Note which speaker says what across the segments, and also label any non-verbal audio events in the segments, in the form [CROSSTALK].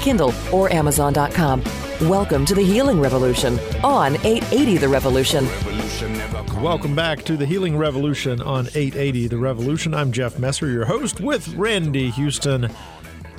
Speaker 1: Kindle, or Amazon.com. Welcome to the Healing Revolution on 880 The Revolution.
Speaker 2: Welcome back to the Healing Revolution on 880 The Revolution. I'm Jeff Messer, your host, with Randy Houston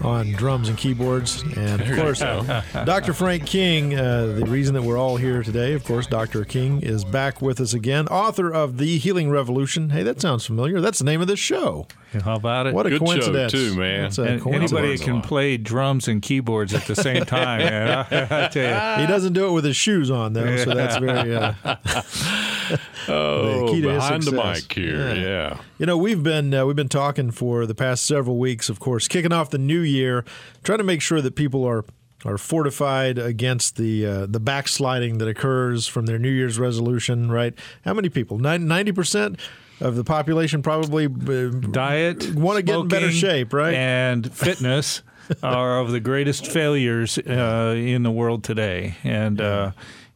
Speaker 2: on drums and keyboards. And of course, [LAUGHS] Dr. Frank King, uh, the reason that we're all here today, of course, Dr. King is back with us again, author of The Healing Revolution. Hey, that sounds familiar. That's the name of this show.
Speaker 3: How about it?
Speaker 2: What a
Speaker 4: Good show,
Speaker 2: coincidence.
Speaker 4: too, man.
Speaker 2: That's a
Speaker 3: And
Speaker 2: coincidence.
Speaker 3: anybody can play drums and keyboards at the same time, man. I, [LAUGHS] I tell you.
Speaker 2: He doesn't do it with his shoes on, though, so that's [LAUGHS] very. Uh,
Speaker 4: Oh,
Speaker 2: his
Speaker 4: behind the mic here.
Speaker 2: Yeah.
Speaker 4: Yeah.
Speaker 2: You know, we've been uh, we've been talking for the past several weeks, of course, kicking off the new year, trying to make sure that people are are fortified against the uh, the backsliding that occurs from their New Year's resolution. Right? How many people? Ninety percent of the population probably uh,
Speaker 3: Diet,
Speaker 2: Want to get in better shape, right?
Speaker 3: And fitness [LAUGHS] are of the greatest failures uh, in the world today. And uh,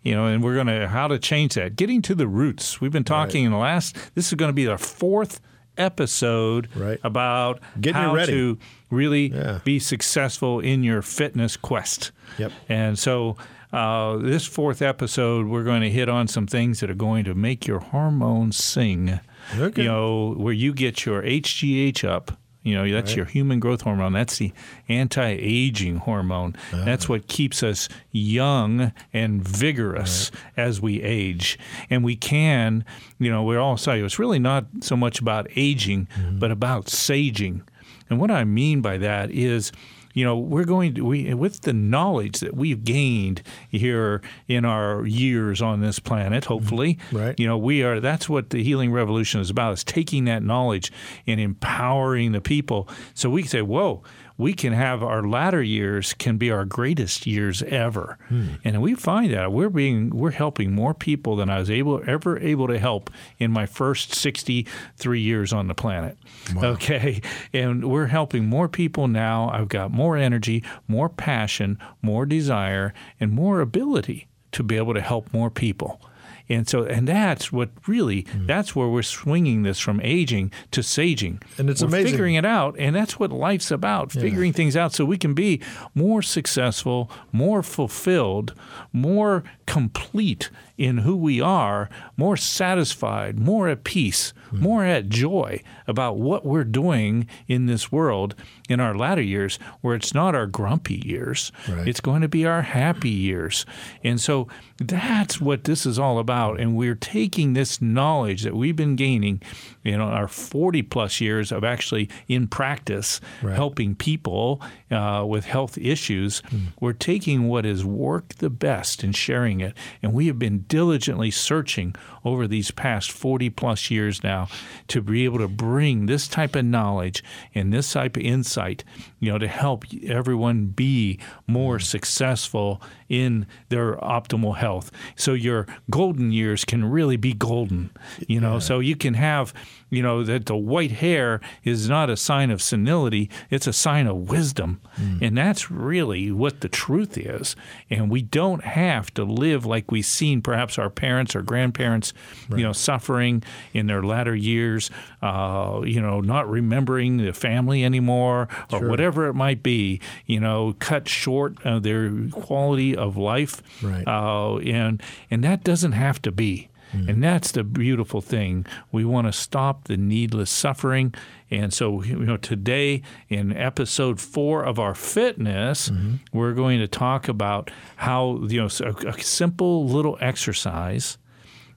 Speaker 3: you know, and we're going to how to change that. Getting to the roots. We've been talking in the last. This is going to be our fourth episode
Speaker 2: Right.
Speaker 3: about
Speaker 2: Getting
Speaker 3: how
Speaker 2: ready.
Speaker 3: to really
Speaker 2: Yeah.
Speaker 3: be successful in your fitness quest.
Speaker 2: Yep.
Speaker 3: And so. Uh, this fourth episode, we're going to hit on some things that are going to make your hormones sing.
Speaker 2: Okay.
Speaker 3: You know, where you get your HGH up. You know, that's your human growth hormone. That's the anti-aging hormone. Ah. That's what keeps us young and vigorous as we age. And we can, you know, we're all saying it's really not so much about aging, mm-hmm. but about saging. And what I mean by that is you know we're going to we with the knowledge that we've gained here in our years on this planet mm-hmm. hopefully
Speaker 2: Right.
Speaker 3: you know we are that's what the healing revolution is about is taking that knowledge and empowering the people so we can say whoa we can have our latter years can be our greatest years ever. Hmm. And we find that we're being we're helping more people than i was able ever able to help in my first 63 years on the planet. Okay? And we're helping more people now. I've got more energy more passion more desire and more ability to be able to help more people and so and that's what really
Speaker 2: Hmm.
Speaker 3: that's where we're swinging this from aging to saging
Speaker 2: And it's
Speaker 3: we're
Speaker 2: amazing.
Speaker 3: figuring it out and that's what life's about figuring things out so we can be more successful more fulfilled more complete in who we are more satisfied more at peace
Speaker 2: Hmm.
Speaker 3: more at joy about what we're doing in this world in our latter years where it's not our grumpy years
Speaker 2: Right.
Speaker 3: it's going to be our happy years and so that's what this is all about and we're taking this knowledge that we've been gaining know our 40 plus years of actually in practice
Speaker 2: Right.
Speaker 3: helping people uh, with health issues we're taking what has worked the best and sharing it and we have been diligently searching over these past 40 plus years now to be able to bring this type of knowledge and this type of insight you know to help everyone be more successful in their optimal health. So your golden years can really be golden you know? So you can have you know that the white hair is not a sign of senility it's a sign of wisdom. And that's really what the truth is. And we don't have to live like we've seen perhaps our parents or grandparents you know suffering in their latter years uh, you know not remembering the family anymore or whatever it might be you know cut short uh, their quality of life
Speaker 2: Right.
Speaker 3: uh, and and that doesn't have to be. And that's the beautiful thing. We want to stop the needless suffering. And so, you know, today in episode four of our fitness, we're going to talk about how, you know, a, a simple little exercise,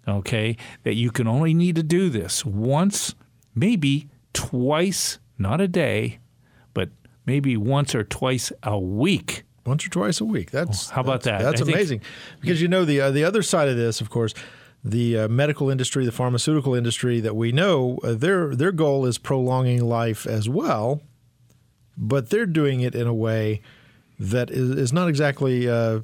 Speaker 3: okay, that you can only need to do this once, maybe twice, not a day, but maybe once or twice a week.
Speaker 2: Once or twice a week. That's
Speaker 3: Oh, How about
Speaker 2: that's-
Speaker 3: that?
Speaker 2: That's
Speaker 3: I think-
Speaker 2: amazing because you know the uh, the other side of this, of course, the uh, medical industry, the pharmaceutical industry that we know, uh, their their goal is prolonging life as well, but they're doing it in a way that is, is not exactly uh,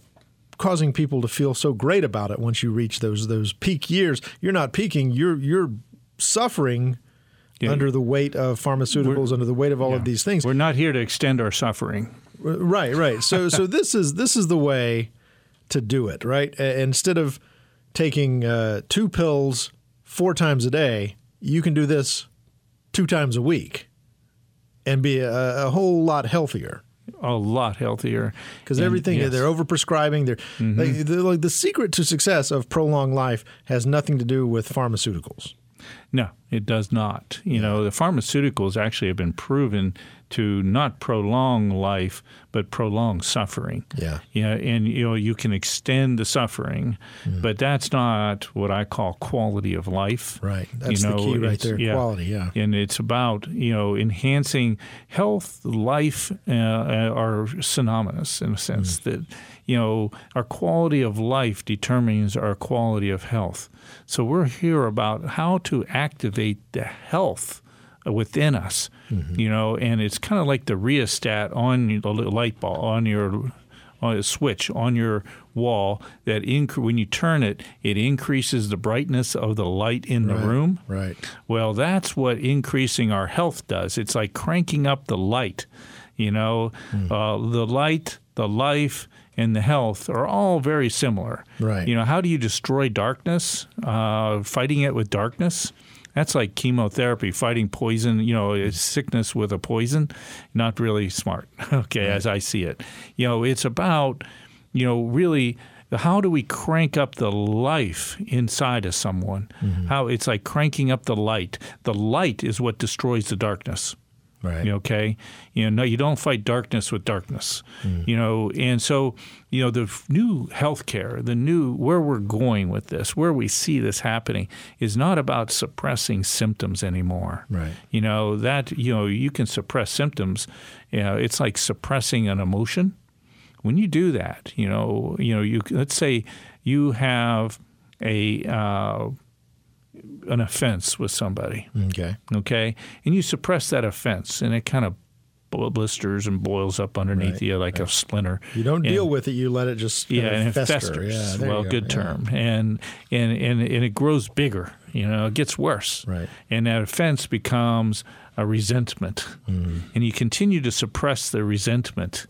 Speaker 2: causing people to feel so great about it once you reach those those peak years. You're not peaking. You're you're suffering yeah. under the weight of pharmaceuticals, We're, under the weight of all yeah. of these things.
Speaker 3: We're not here to extend our suffering.
Speaker 2: Right, right. So so [LAUGHS] this is this is the way to do it, right? Instead of taking uh, two pills four times a day, you can do this two times a week and be a, a whole lot healthier
Speaker 3: a lot healthier
Speaker 2: because everything yes. they're overprescribing. They're, mm-hmm. they, they're like the secret to success of prolonged life has nothing to do with pharmaceuticals.
Speaker 3: No, it does not. You know, the pharmaceuticals actually have been proven to not prolong life, but prolong suffering.
Speaker 2: Yeah.
Speaker 3: Yeah, and you know you can extend the suffering, mm. but that's not what I call quality of life.
Speaker 2: Right. That's you know, the key right there. Yeah, quality. Yeah.
Speaker 3: And it's about you know enhancing health, life uh, are synonymous in a sense mm. that you know our quality of life determines our quality of health. So we're here about how to activate the health within us, mm-hmm. you know, and it's kind of like the rheostat on the light bulb on your on a switch on your wall that inc- when you turn it, it increases the brightness of the light in
Speaker 2: right,
Speaker 3: the room.
Speaker 2: Right.
Speaker 3: Well, that's what increasing our health does. It's like cranking up the light. You know, mm. uh, the light, the life, and the health are all very similar.
Speaker 2: Right.
Speaker 3: You know, how do you destroy darkness? Uh, fighting it with darkness. That's like chemotherapy, fighting poison, you know, sickness with a poison. Not really smart, [LAUGHS] okay, right. as I see it. You know, it's about, you know, really how do we crank up the life inside of someone? Mm-hmm. How it's like cranking up the light. The light is what destroys the darkness.
Speaker 2: Right.
Speaker 3: Okay. You know, no, you don't fight darkness with darkness. Mm. You know, and so you know the new healthcare, the new where we're going with this, where we see this happening, is not about suppressing symptoms anymore.
Speaker 2: Right.
Speaker 3: You know that you know you can suppress symptoms. You know, it's like suppressing an emotion. When you do that, you know, you know, you let's say you have a uh, an offense with somebody.
Speaker 2: Okay.
Speaker 3: Okay. And you suppress that offense, and it kind of blisters and boils up underneath right, you like right. a splinter.
Speaker 2: You don't and, deal with it; you let it just
Speaker 3: yeah,
Speaker 2: and
Speaker 3: it festers. Yeah, well, good yeah. term, and and and and it grows bigger. You know, it gets worse.
Speaker 2: Right.
Speaker 3: And that offense becomes a resentment, mm. and you continue to suppress the resentment,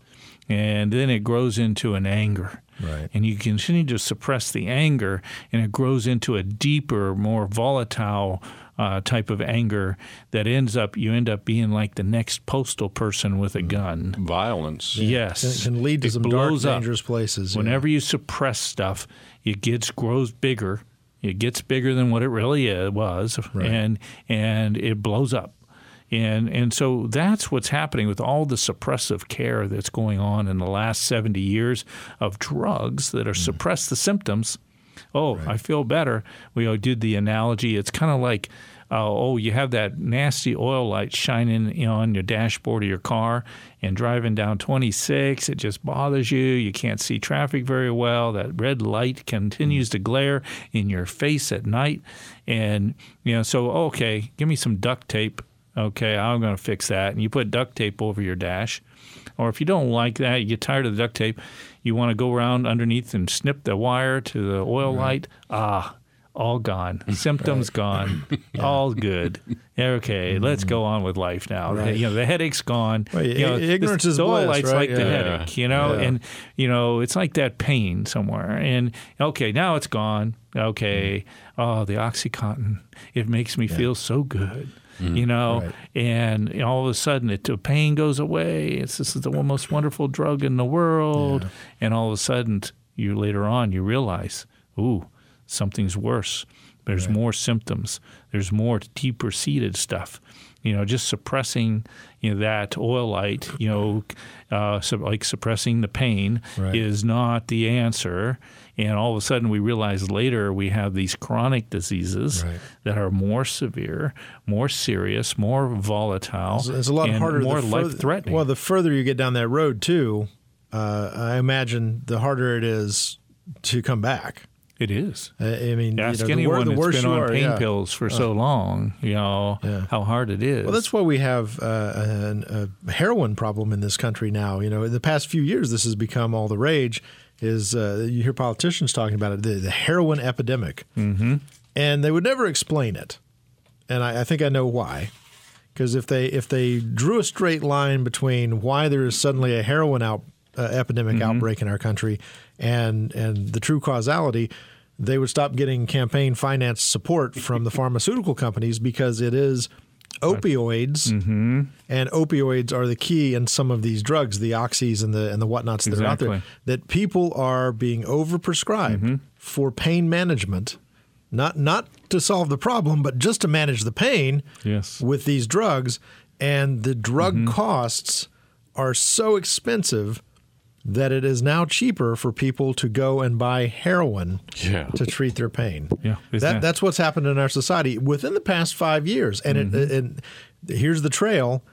Speaker 3: and then it grows into an anger.
Speaker 2: Right.
Speaker 3: And you continue to suppress the anger, and it grows into a deeper, more volatile uh, type of anger that ends up you end up being like the next postal person with a mm. gun.
Speaker 4: Violence.
Speaker 3: Yes,
Speaker 2: it can lead to
Speaker 3: it
Speaker 2: some dark, dangerous places.
Speaker 3: Whenever you suppress stuff, it gets grows bigger. It gets bigger than what it really was, right. and and it blows up. And and so that's what's happening with all the suppressive care that's going on in the last 70 years of drugs that are mm. suppress the symptoms. Oh, right. I feel better. We did the analogy. It's kind of like uh, oh, you have that nasty oil light shining you know, on your dashboard of your car and driving down 26, it just bothers you. You can't see traffic very well. That red light continues to glare in your face at night. And, you know, so, okay, give me some duct tape Okay, I'm going to fix that. And you put duct tape over your dash. Or if you don't like that, you get tired of the duct tape, you want to go around underneath and snip the wire to the oil right. light. Ah, all gone. [LAUGHS] Symptoms gone. [LAUGHS] yeah. All good. Okay, mm-hmm. let's go on with life now. Right. You know, the headache's gone.
Speaker 2: Well,
Speaker 3: you know,
Speaker 2: ignorance
Speaker 3: the,
Speaker 2: is
Speaker 3: the
Speaker 2: bliss,
Speaker 3: light's
Speaker 2: right?
Speaker 3: like
Speaker 2: yeah.
Speaker 3: the headache, you know,
Speaker 2: yeah.
Speaker 3: and you know, it's like that pain somewhere. And okay, now it's gone. Okay, mm. oh, the OxyContin, it makes me feel so good. Mm, you know, right. and all of a sudden it, the pain goes away. It's this is the most wonderful drug in the world, yeah. and all of a sudden you later on you realize, ooh, something's worse. There's right. more symptoms. There's more deeper seated stuff. You know, just suppressing you know that oil light, you know, uh, so like suppressing the pain right. is not the answer. And all of a sudden, we realize later we have these chronic diseases right. that are more severe, more serious, more volatile.
Speaker 2: It's, it's a lot harder,
Speaker 3: more life threatening.
Speaker 2: Well, the further you get down that road, too, uh, I imagine the harder it is to come back.
Speaker 3: It is.
Speaker 2: I mean,
Speaker 3: Ask
Speaker 2: you know,
Speaker 3: anyone
Speaker 2: the, wor- the
Speaker 3: that's been on
Speaker 2: are,
Speaker 3: pain
Speaker 2: yeah.
Speaker 3: pills for so long, you know,
Speaker 2: Yeah.
Speaker 3: how hard it is.
Speaker 2: Well, that's why we have uh, a, a heroin problem in this country now. You know, in the past few years, this has become all the rage. Is uh, you hear politicians talking about it, the, the heroin epidemic, mm-hmm. and they would never explain it. And I, I think I know why. Because if they if they drew a straight line between why there is suddenly a heroin out, uh, epidemic outbreak in our country and and the true causality, they would stop getting campaign finance support from the pharmaceutical companies because it is opioids, mm-hmm. and opioids are the key in some of these drugs, the oxys and the and the whatnots that are out there. That people are being overprescribed mm-hmm. for pain management, not not to solve the problem, but just to manage the pain
Speaker 3: Yes.
Speaker 2: with these drugs, and the drug mm-hmm. costs are so expensive that it is now cheaper for people to go and buy heroin
Speaker 4: Yeah.
Speaker 2: to treat their pain.
Speaker 3: Yeah,
Speaker 2: that,
Speaker 3: that-
Speaker 2: that's what's happened in our society within the past five years. And, it, mm-hmm. and here's the trail.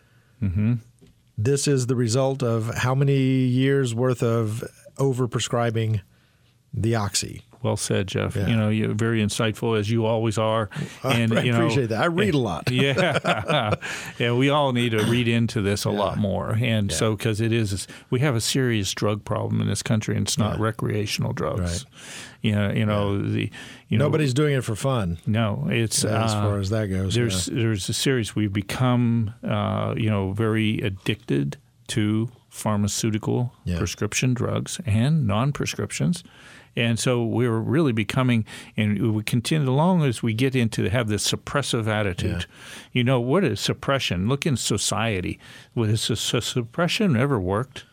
Speaker 2: Mm-hmm. This is the result of how many years worth of overprescribing the oxy.
Speaker 3: Well said, Jeff.
Speaker 2: Yeah.
Speaker 3: You know, you're very insightful as you always are. [LAUGHS] And
Speaker 2: I
Speaker 3: you know,
Speaker 2: appreciate that. I read a lot. [LAUGHS]
Speaker 3: yeah, [LAUGHS] yeah. We all need to read into this a lot more, and so because it is, we have a serious drug problem in this country, and it's not recreational drugs.
Speaker 2: Right.
Speaker 3: You know, you know the you know
Speaker 2: Nobody's doing it for fun
Speaker 3: no, it's
Speaker 2: as
Speaker 3: uh,
Speaker 2: far as that goes.
Speaker 3: there's there's a series we've become uh, you know very addicted to pharmaceutical
Speaker 2: Yeah.
Speaker 3: prescription drugs and non-prescriptions and so we're really becoming and we continue along as we get into have this suppressive attitude you know what is suppression look in society was suppression ever worked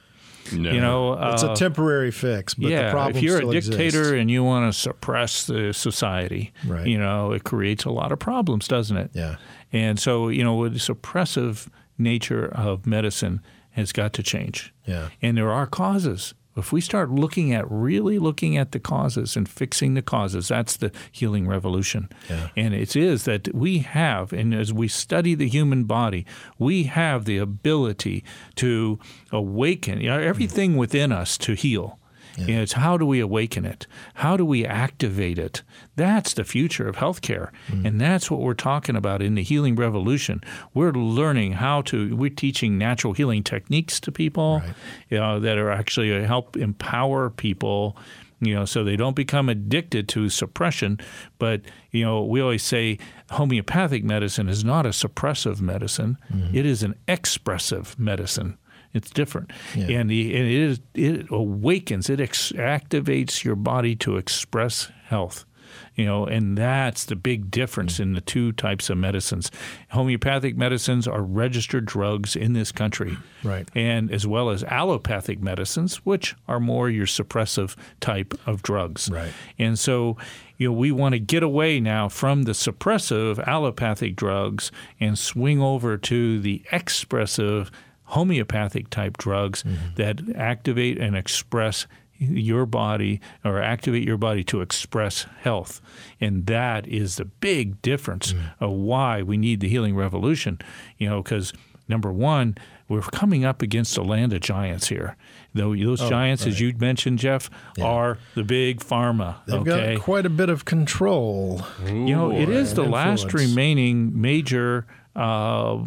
Speaker 4: No.
Speaker 3: you know
Speaker 2: yeah. it's
Speaker 3: uh,
Speaker 2: a temporary fix, but
Speaker 3: yeah,
Speaker 2: the problem
Speaker 3: if you're
Speaker 2: still
Speaker 3: a dictator
Speaker 2: exists.
Speaker 3: and you want to suppress the society,
Speaker 2: Right.
Speaker 3: you know, it creates a lot of problems, doesn't it?
Speaker 2: Yeah.
Speaker 3: And so, you know, the suppressive nature of medicine has got to change.
Speaker 2: Yeah.
Speaker 3: And there are causes. If we start looking at really looking at the causes and fixing the causes, that's the healing revolution.
Speaker 2: Yeah.
Speaker 3: And it is that we have, and as we study the human body, we have the ability to awaken you know, everything within us to heal. And it's how do we awaken it? How do we activate it? That's the future of healthcare. And that's what we're talking about in the healing revolution. We're learning how to, we're teaching natural healing techniques to people you know, that are actually uh, help empower people you know, so they don't become addicted to suppression. But you know, we always say homeopathic medicine is not a suppressive medicine; It is an expressive medicine. It's different,
Speaker 2: Yeah.
Speaker 3: and, the, and it is, it awakens, it ex- activates your body to express health. You know, and that's the big difference in the two types of medicines. Homeopathic medicines are registered drugs in this country,
Speaker 2: Right.
Speaker 3: and as well as allopathic medicines, which are more your suppressive type of drugs.
Speaker 2: Right.
Speaker 3: And so, you know, we want to get away now from the suppressive allopathic drugs and swing over to the expressive homeopathic type drugs that activate and express your body or activate your body to express health. And that is the big difference of why we need the healing revolution, you know, because number one, we're coming up against a land of giants here. Though those giants, as you mentioned, Jeff, are the big pharma.
Speaker 2: They've
Speaker 3: okay,
Speaker 2: got quite a bit of control.
Speaker 3: you know, it is the
Speaker 2: and
Speaker 3: last remaining major, uh,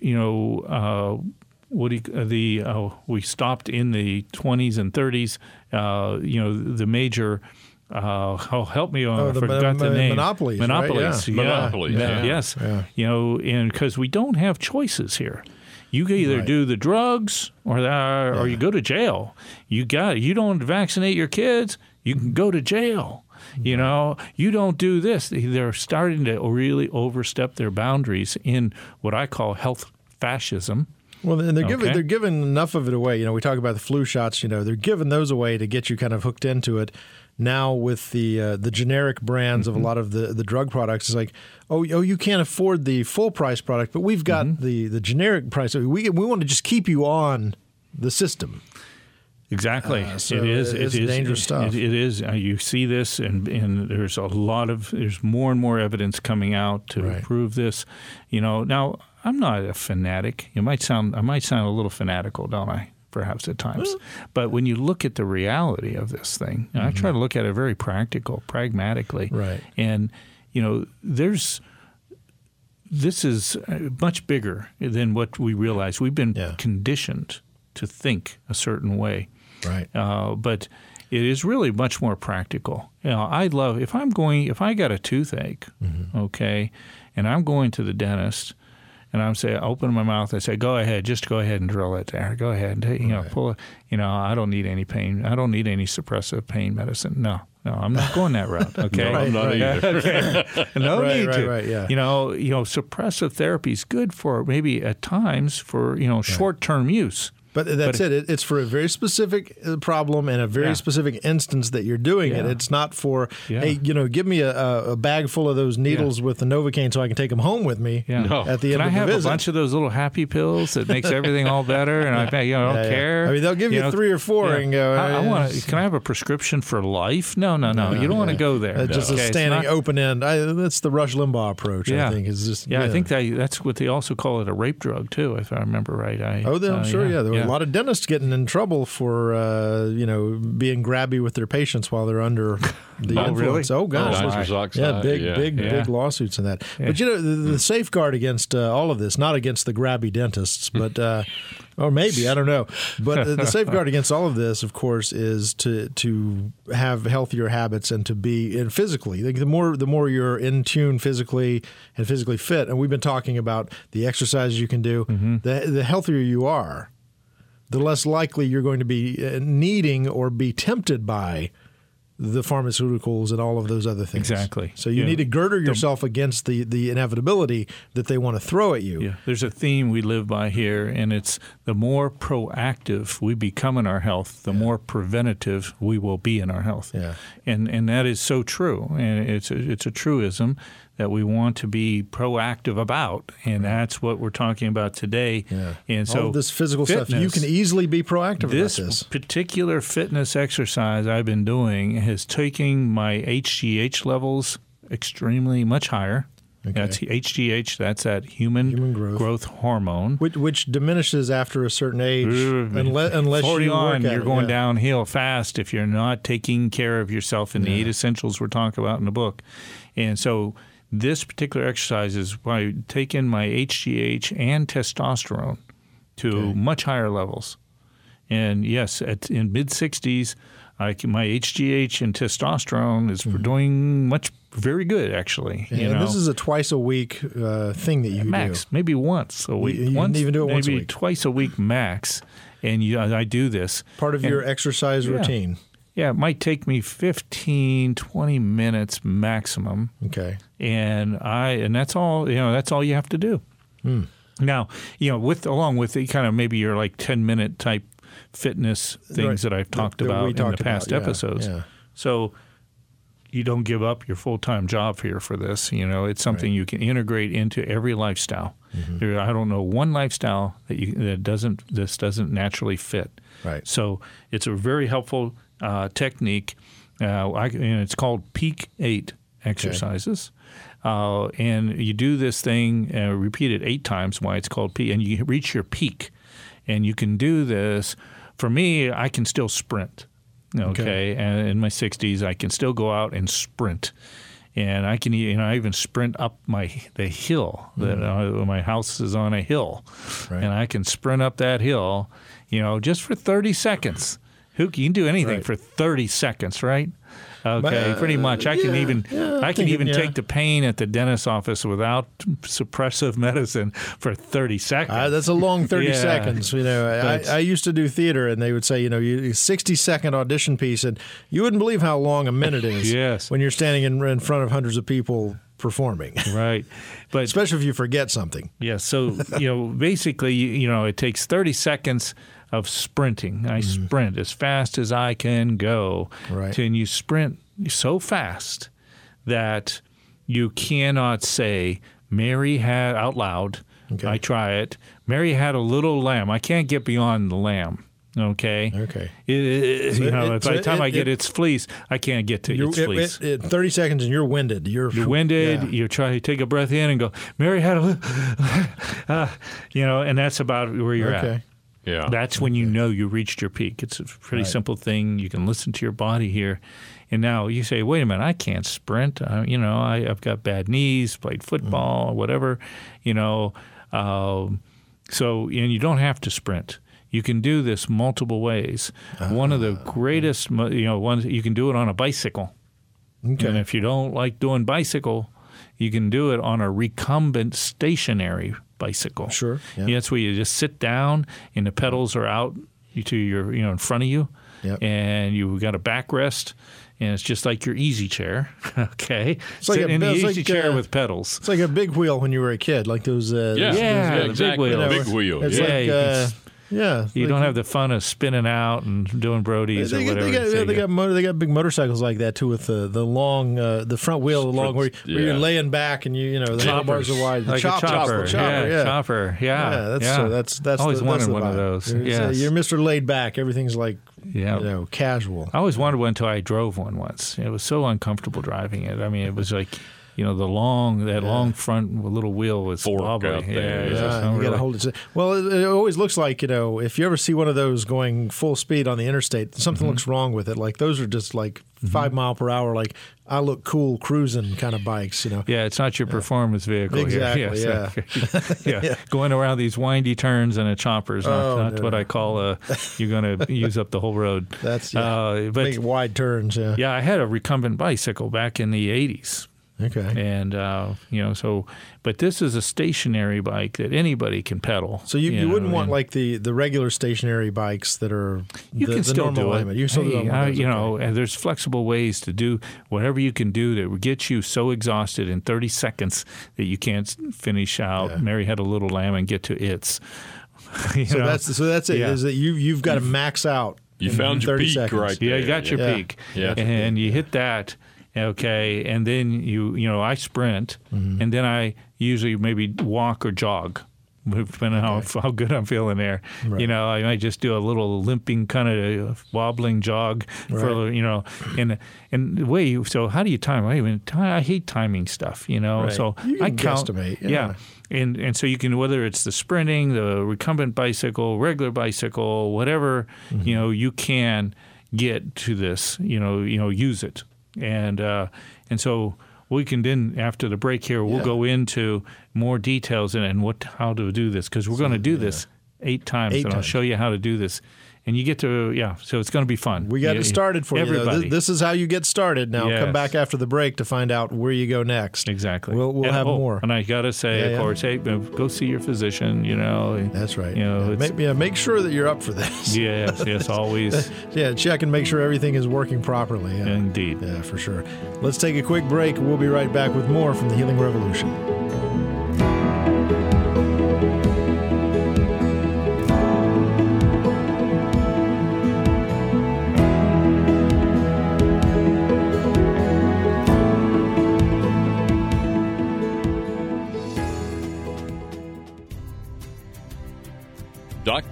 Speaker 3: you know, uh, what do you, uh, the uh, we stopped in the 20s and 30s. Uh, you know, the major. Uh, oh, help me! Oh,
Speaker 2: Oh,
Speaker 3: I
Speaker 2: the
Speaker 3: forgot
Speaker 2: mon-
Speaker 3: the name.
Speaker 2: monopolies, right?
Speaker 3: Monopolies.
Speaker 2: Yeah.
Speaker 3: Yeah.
Speaker 4: Monopolies,
Speaker 3: Yeah.
Speaker 4: yeah.
Speaker 3: Yes.
Speaker 2: Yeah.
Speaker 3: You know, and because we don't have choices here. You can either
Speaker 2: Right.
Speaker 3: do the drugs or the, or you go to jail. You got you don't vaccinate your kids, you can go to jail. You know, you don't do this. They're starting to really overstep their boundaries in what I call health fascism.
Speaker 2: Well, and they're giving
Speaker 3: Okay.
Speaker 2: they're giving enough of it away. You know, we talk about the flu shots. You know, they're giving those away to get you kind of hooked into it. Now with the uh, the generic brands
Speaker 3: Mm-hmm.
Speaker 2: of a lot of the, the drug products, it's like, oh, oh, you can't afford the full price product, but we've got
Speaker 3: Mm-hmm.
Speaker 2: the the generic price. We we want to just keep you on the system.
Speaker 3: Exactly.
Speaker 2: Uh, so
Speaker 3: it is.
Speaker 2: it's
Speaker 3: it is
Speaker 2: dangerous stuff.
Speaker 3: It, it is. Uh, you see this, and and there's a lot of there's more and more evidence coming out to
Speaker 2: Right.
Speaker 3: prove this. You know, now I'm not a fanatic. You might sound I might sound a little fanatical, don't I? perhaps at times. But when you look at the reality of this thing, and I try to look at it very practical, pragmatically.
Speaker 2: Right.
Speaker 3: And, you know, there's this is uh, much bigger than what we realize. We've been
Speaker 2: Yeah.
Speaker 3: conditioned to think a certain way.
Speaker 2: Right.
Speaker 3: Uh, but it is really much more practical. You know, I love if I'm going if I got a toothache,
Speaker 2: Mm-hmm.
Speaker 3: okay, and I'm going to the dentist, and I'm saying open my mouth. I say, go ahead, just go ahead and drill it there. Go ahead, and you know, pull it. You know, I don't need any pain. I don't need any suppressive pain medicine. No, no, I'm not going that route. [LAUGHS] Okay,
Speaker 4: No, I'm not
Speaker 2: Right,
Speaker 4: either. [LAUGHS]
Speaker 3: okay. No
Speaker 2: Right,
Speaker 3: need
Speaker 2: right,
Speaker 3: to.
Speaker 2: right, yeah.
Speaker 3: You know, you know, suppressive therapy is good for maybe at times for you know short-term use.
Speaker 2: But that's it. it. It's for a very specific uh, problem and a very
Speaker 3: Yeah.
Speaker 2: specific instance that you're doing it. It's not for,
Speaker 3: Yeah.
Speaker 2: hey, you know, give me a, a a bag full of those needles with the Novocaine so I can take them home with me
Speaker 3: Yeah.
Speaker 4: No.
Speaker 2: at the
Speaker 3: Can
Speaker 2: end
Speaker 3: I
Speaker 2: of
Speaker 3: have
Speaker 2: the
Speaker 3: a bunch of those little happy pills that makes [LAUGHS] everything all better? And I, you know, I don't
Speaker 2: Yeah, yeah.
Speaker 3: care.
Speaker 2: I mean, they'll give you three or four and go,
Speaker 3: I, I want. Can I have a prescription for life? No, no, no. you don't want to go there.
Speaker 2: Uh, just
Speaker 3: Okay,
Speaker 2: a
Speaker 3: it's
Speaker 2: standing
Speaker 3: not-
Speaker 2: open end. I, that's the Rush Limbaugh approach.
Speaker 3: Yeah.
Speaker 2: I think is just
Speaker 3: Yeah, I think that, that's what they also call it a rape drug too, if I remember right. I,
Speaker 2: Oh, then,
Speaker 3: uh,
Speaker 2: sure, yeah. Were a lot of dentists getting in trouble for uh, you know being grabby with their patients while they're under the [LAUGHS]
Speaker 3: Oh,
Speaker 2: influence.
Speaker 3: really?
Speaker 2: Oh gosh,
Speaker 4: Oh,
Speaker 2: yeah, yeah, big,
Speaker 4: yeah.
Speaker 2: big,
Speaker 3: Yeah.
Speaker 2: big lawsuits in that. But you know, the, the safeguard against uh, all of this, not against the grabby dentists, [LAUGHS] but. Uh, Or maybe I don't know, but the- the safeguard against all of this, of course, is to to have healthier habits and to be and physically. Like the more the more you're in tune physically and physically fit, and we've been talking about the exercises you can do.
Speaker 3: Mm-hmm.
Speaker 2: The the healthier you are, the less likely you're going to be uh, needing or be tempted by the pharmaceuticals and all of those other things.
Speaker 3: Exactly.
Speaker 2: So you
Speaker 3: Yeah.
Speaker 2: need to girder yourself against the, the inevitability that they want to throw at you.
Speaker 3: Yeah, there's a theme we live by here, and it's the more proactive we become in our health, the more preventative we will be in our health.
Speaker 2: Yeah.
Speaker 3: and and that is so true, and it's a, it's a truism that we want to be proactive about, and that's what we're talking about today.
Speaker 2: Yeah.
Speaker 3: and so
Speaker 2: this physical stuff, you can easily be proactive
Speaker 3: this,
Speaker 2: about this.
Speaker 3: particular fitness exercise I've been doing has taken my HGH levels extremely much higher. That's HGH. That's that human,
Speaker 2: Human growth.
Speaker 3: hormone.
Speaker 2: Which, which diminishes after a certain age, unless, unless
Speaker 3: 40
Speaker 2: you
Speaker 3: on, you're
Speaker 2: it,
Speaker 3: going
Speaker 2: yeah.
Speaker 3: downhill fast if you're not taking care of yourself in the eight essentials we're talking about in the book. And so this particular exercise is by taking my HGH and testosterone to much higher levels. And yes, at, in mid 60s, I can, my HGH and testosterone is doing much very good actually. you
Speaker 2: Mm-hmm. And
Speaker 3: know?
Speaker 2: this is a twice a week uh, thing that you
Speaker 3: max,
Speaker 2: do.
Speaker 3: maybe once a week.
Speaker 2: you can
Speaker 3: once,
Speaker 2: even do it once a week.
Speaker 3: twice a week max. And you, I do this.
Speaker 2: Part of
Speaker 3: And-
Speaker 2: your exercise
Speaker 3: Yeah.
Speaker 2: routine.
Speaker 3: Yeah, it might take me 15, 20 minutes maximum.
Speaker 2: Okay.
Speaker 3: And I and that's all, you know, that's all you have to do.
Speaker 2: Hmm.
Speaker 3: Now, you know, with along with the kind of maybe your like 10 minute type fitness things
Speaker 2: Right.
Speaker 3: that I've talked
Speaker 2: That- that
Speaker 3: about
Speaker 2: we
Speaker 3: in the past
Speaker 2: about, yeah,
Speaker 3: episodes.
Speaker 2: yeah.
Speaker 3: So you don't give up your full time job here for this. You know, it's something you can integrate into every lifestyle.
Speaker 2: Mm-hmm.
Speaker 3: There, I don't know one lifestyle that you that doesn't this doesn't naturally fit.
Speaker 2: Right.
Speaker 3: So it's a very helpful uh, technique. Uh, I, and it's called Peak Eight exercises. Uh, and you do this thing, uh, repeat it eight times. Why it's called peak, and you reach your peak, and you can do this. For me, I can still sprint. Okay, and in my 60s, I can still go out and sprint, and I can, you know, I even sprint up my the hill that uh, my house is on a hill,
Speaker 2: Right.
Speaker 3: and I can sprint up that hill, you know, just for 30 seconds. Can you can do anything
Speaker 2: Right.
Speaker 3: for 30 seconds, right? Okay,
Speaker 2: Uh,
Speaker 3: pretty much. I can
Speaker 2: yeah,
Speaker 3: even
Speaker 2: yeah,
Speaker 3: I can even
Speaker 2: yeah.
Speaker 3: take the pain at the dentist's office without suppressive [LAUGHS] medicine for 30 seconds.
Speaker 2: Uh, that's a long [LAUGHS] 30
Speaker 3: Yeah.
Speaker 2: seconds. You know, I, I used to do theater, and they would say, you know, you 60 second audition piece, and you wouldn't believe how long a minute is. [LAUGHS]
Speaker 3: Yes.
Speaker 2: When you're standing in, in front of hundreds of people performing,
Speaker 3: right. But
Speaker 2: especially if you forget something.
Speaker 3: Yeah, so you know, basically, you, you know, it takes 30 seconds of sprinting. I sprint as fast as I can go.
Speaker 2: Right.
Speaker 3: And you sprint so fast that you cannot say Mary had out loud.
Speaker 2: Okay.
Speaker 3: I try it. Mary had a little lamb. I can't get beyond the lamb. Okay.
Speaker 2: Okay.
Speaker 3: It- you know,
Speaker 2: it-
Speaker 3: by the time
Speaker 2: it-
Speaker 3: I get
Speaker 2: it-
Speaker 3: its fleece, I can't get to its
Speaker 2: it,
Speaker 3: fleece.
Speaker 2: it- it- 30 seconds, and you're winded. You're,
Speaker 3: You're winded.
Speaker 2: Yeah.
Speaker 3: You try to take a breath in and go, Mary had a, [LAUGHS] uh, you know, and that's about where you're
Speaker 2: Okay.
Speaker 3: at.
Speaker 4: Yeah.
Speaker 3: That's when you know you reached your peak. It's a pretty
Speaker 2: Right.
Speaker 3: simple thing. You can listen to your body here. And now you say, wait a minute, I can't sprint. Uh, you know, I, I've got bad knees, played football, or whatever, you know. Um, so, and you don't have to sprint. You can do this multiple ways. One of the greatest, mo- you know, ones you can do it on a bicycle.
Speaker 2: Okay.
Speaker 3: And if you don't like doing bicycle, you can do it on a recumbent stationary bicycle.
Speaker 2: Sure, yeah.
Speaker 3: That's where you just sit down and the pedals are out to your, you know, in front of you,
Speaker 2: Yep.
Speaker 3: and you've got a backrest, and it's just like your easy chair. [LAUGHS] okay,
Speaker 2: It's like
Speaker 3: sit
Speaker 2: a-
Speaker 3: in the
Speaker 2: it's
Speaker 3: easy
Speaker 2: like,
Speaker 3: chair
Speaker 2: uh,
Speaker 3: with pedals.
Speaker 2: It's like a big wheel when you were a kid, like those. Uh,
Speaker 4: Yeah,
Speaker 2: those-
Speaker 3: Yeah,
Speaker 4: yeah,
Speaker 3: the big
Speaker 4: exactly.
Speaker 3: wheel.
Speaker 4: Big wheel.
Speaker 2: It's
Speaker 4: yeah.
Speaker 3: Yeah,
Speaker 2: like,
Speaker 3: you
Speaker 2: uh,
Speaker 3: s-
Speaker 2: yeah.
Speaker 3: You don't have the fun of spinning out and doing Brodies
Speaker 2: They,
Speaker 3: or whatever.
Speaker 2: they got,
Speaker 3: So
Speaker 2: they got motor, they got big motorcycles like that too, with the the long uh, the front wheel, the long where, where you're laying back and you you know the
Speaker 3: Choppers.
Speaker 2: handlebars are wide. The
Speaker 3: like
Speaker 2: chop-
Speaker 3: a chopper,
Speaker 2: the chopper, yeah,
Speaker 3: chopper, yeah,
Speaker 2: Yeah, that's
Speaker 3: yeah.
Speaker 2: So that's that's
Speaker 3: always
Speaker 2: the, that's
Speaker 3: wanted
Speaker 2: the
Speaker 3: one of those.
Speaker 2: You're,
Speaker 3: Yes.
Speaker 2: you're Mr. Laid Back. Everything's like
Speaker 3: Yeah.
Speaker 2: you know casual.
Speaker 3: I always wanted one until I drove one once. It was so uncomfortable driving it. I mean, it was like, you know, the long that long front little wheel was
Speaker 4: Fork
Speaker 3: wobbly.
Speaker 4: out there,
Speaker 3: Yeah, it was
Speaker 4: yeah.
Speaker 3: just
Speaker 2: Yeah,
Speaker 3: not
Speaker 2: you got to hold it. Well, it, it always looks like you know if you ever see one of those going full speed on the interstate, something
Speaker 3: Mm-hmm.
Speaker 2: looks wrong with it. Like those are just like five mile per hour. Like I look cool cruising kind of bikes. You know.
Speaker 3: Yeah, it's not your performance vehicle. here.
Speaker 2: Exactly, [LAUGHS]
Speaker 3: Yes. [LAUGHS] [LAUGHS] yeah. Going around these windy turns and a chopper is not,
Speaker 2: Oh,
Speaker 3: not
Speaker 2: no.
Speaker 3: what I call a. You're going to use up the whole road.
Speaker 2: That's yeah.
Speaker 3: Uh, but
Speaker 2: Big wide turns. Yeah.
Speaker 3: yeah, I had a recumbent bicycle back in the '80s.
Speaker 2: Okay.
Speaker 3: and uh, you know so but this is a stationary bike that anybody can pedal
Speaker 2: So you, you,
Speaker 3: know,
Speaker 2: wouldn't want like the, the regular stationary bikes that are
Speaker 3: you
Speaker 2: the,
Speaker 3: can
Speaker 2: the
Speaker 3: still
Speaker 2: normal
Speaker 3: do it
Speaker 2: alignment. You can still do
Speaker 3: Hey,
Speaker 2: it
Speaker 3: I-
Speaker 2: those,
Speaker 3: you
Speaker 2: okay.
Speaker 3: know and there's flexible ways to do whatever you can do that will get you so exhausted in 30 seconds that you can't finish out
Speaker 2: Yeah.
Speaker 3: Mary had a little lamb and get to its [LAUGHS] You
Speaker 2: So
Speaker 3: know?
Speaker 2: that's so that's it. Is
Speaker 3: Yeah.
Speaker 2: that you you've got to max out.
Speaker 4: You
Speaker 2: in
Speaker 4: found your peak
Speaker 2: seconds.
Speaker 4: right
Speaker 3: Yeah,
Speaker 4: there.
Speaker 3: you got your
Speaker 2: Yeah.
Speaker 3: peak.
Speaker 4: Yeah.
Speaker 3: And you hit that, okay, and then you you know, I sprint
Speaker 2: Mm-hmm.
Speaker 3: and then I usually maybe walk or jog. Depending on how, how good I'm feeling there,
Speaker 2: Right.
Speaker 3: you know, I might just do a little limping kind of wobbling jog for you know, and and the way you so how do you time? I even I hate timing stuff, you know.
Speaker 2: Right.
Speaker 3: So
Speaker 2: You
Speaker 3: I count,
Speaker 2: guesstimate, yeah.
Speaker 3: yeah, and and so you can whether it's the sprinting, the recumbent bicycle, regular bicycle, whatever
Speaker 2: Mm-hmm.
Speaker 3: you know, you can get to this. You know, you know, use it, and uh, and so we can then after the break here, we'll
Speaker 2: Yeah.
Speaker 3: go into more details and, and what how to do this because we're going to do this eight times,
Speaker 2: Eight
Speaker 3: and I'll show you how to do this. And you get to yeah, so it's going to be fun.
Speaker 2: We got
Speaker 3: Yeah,
Speaker 2: it started for you. though.
Speaker 3: everybody.
Speaker 2: Th- This is how you get started. Now
Speaker 3: Yes.
Speaker 2: come back after the break to find out where you go next.
Speaker 3: Exactly.
Speaker 2: We'll we'll
Speaker 3: And-
Speaker 2: have
Speaker 3: oh,
Speaker 2: more.
Speaker 3: And I gotta say,
Speaker 2: Yeah,
Speaker 3: of
Speaker 2: yeah.
Speaker 3: course, hey, go see your physician. You know.
Speaker 2: That's right.
Speaker 3: You know,
Speaker 2: yeah, make, yeah, make sure that you're up for this. [LAUGHS]
Speaker 3: Yes, yes, always. [LAUGHS]
Speaker 2: Yeah, check and make sure everything is working properly.
Speaker 3: Indeed.
Speaker 2: Yeah, for sure. Let's take a quick break. We'll be right back with more from the Healing Revolution.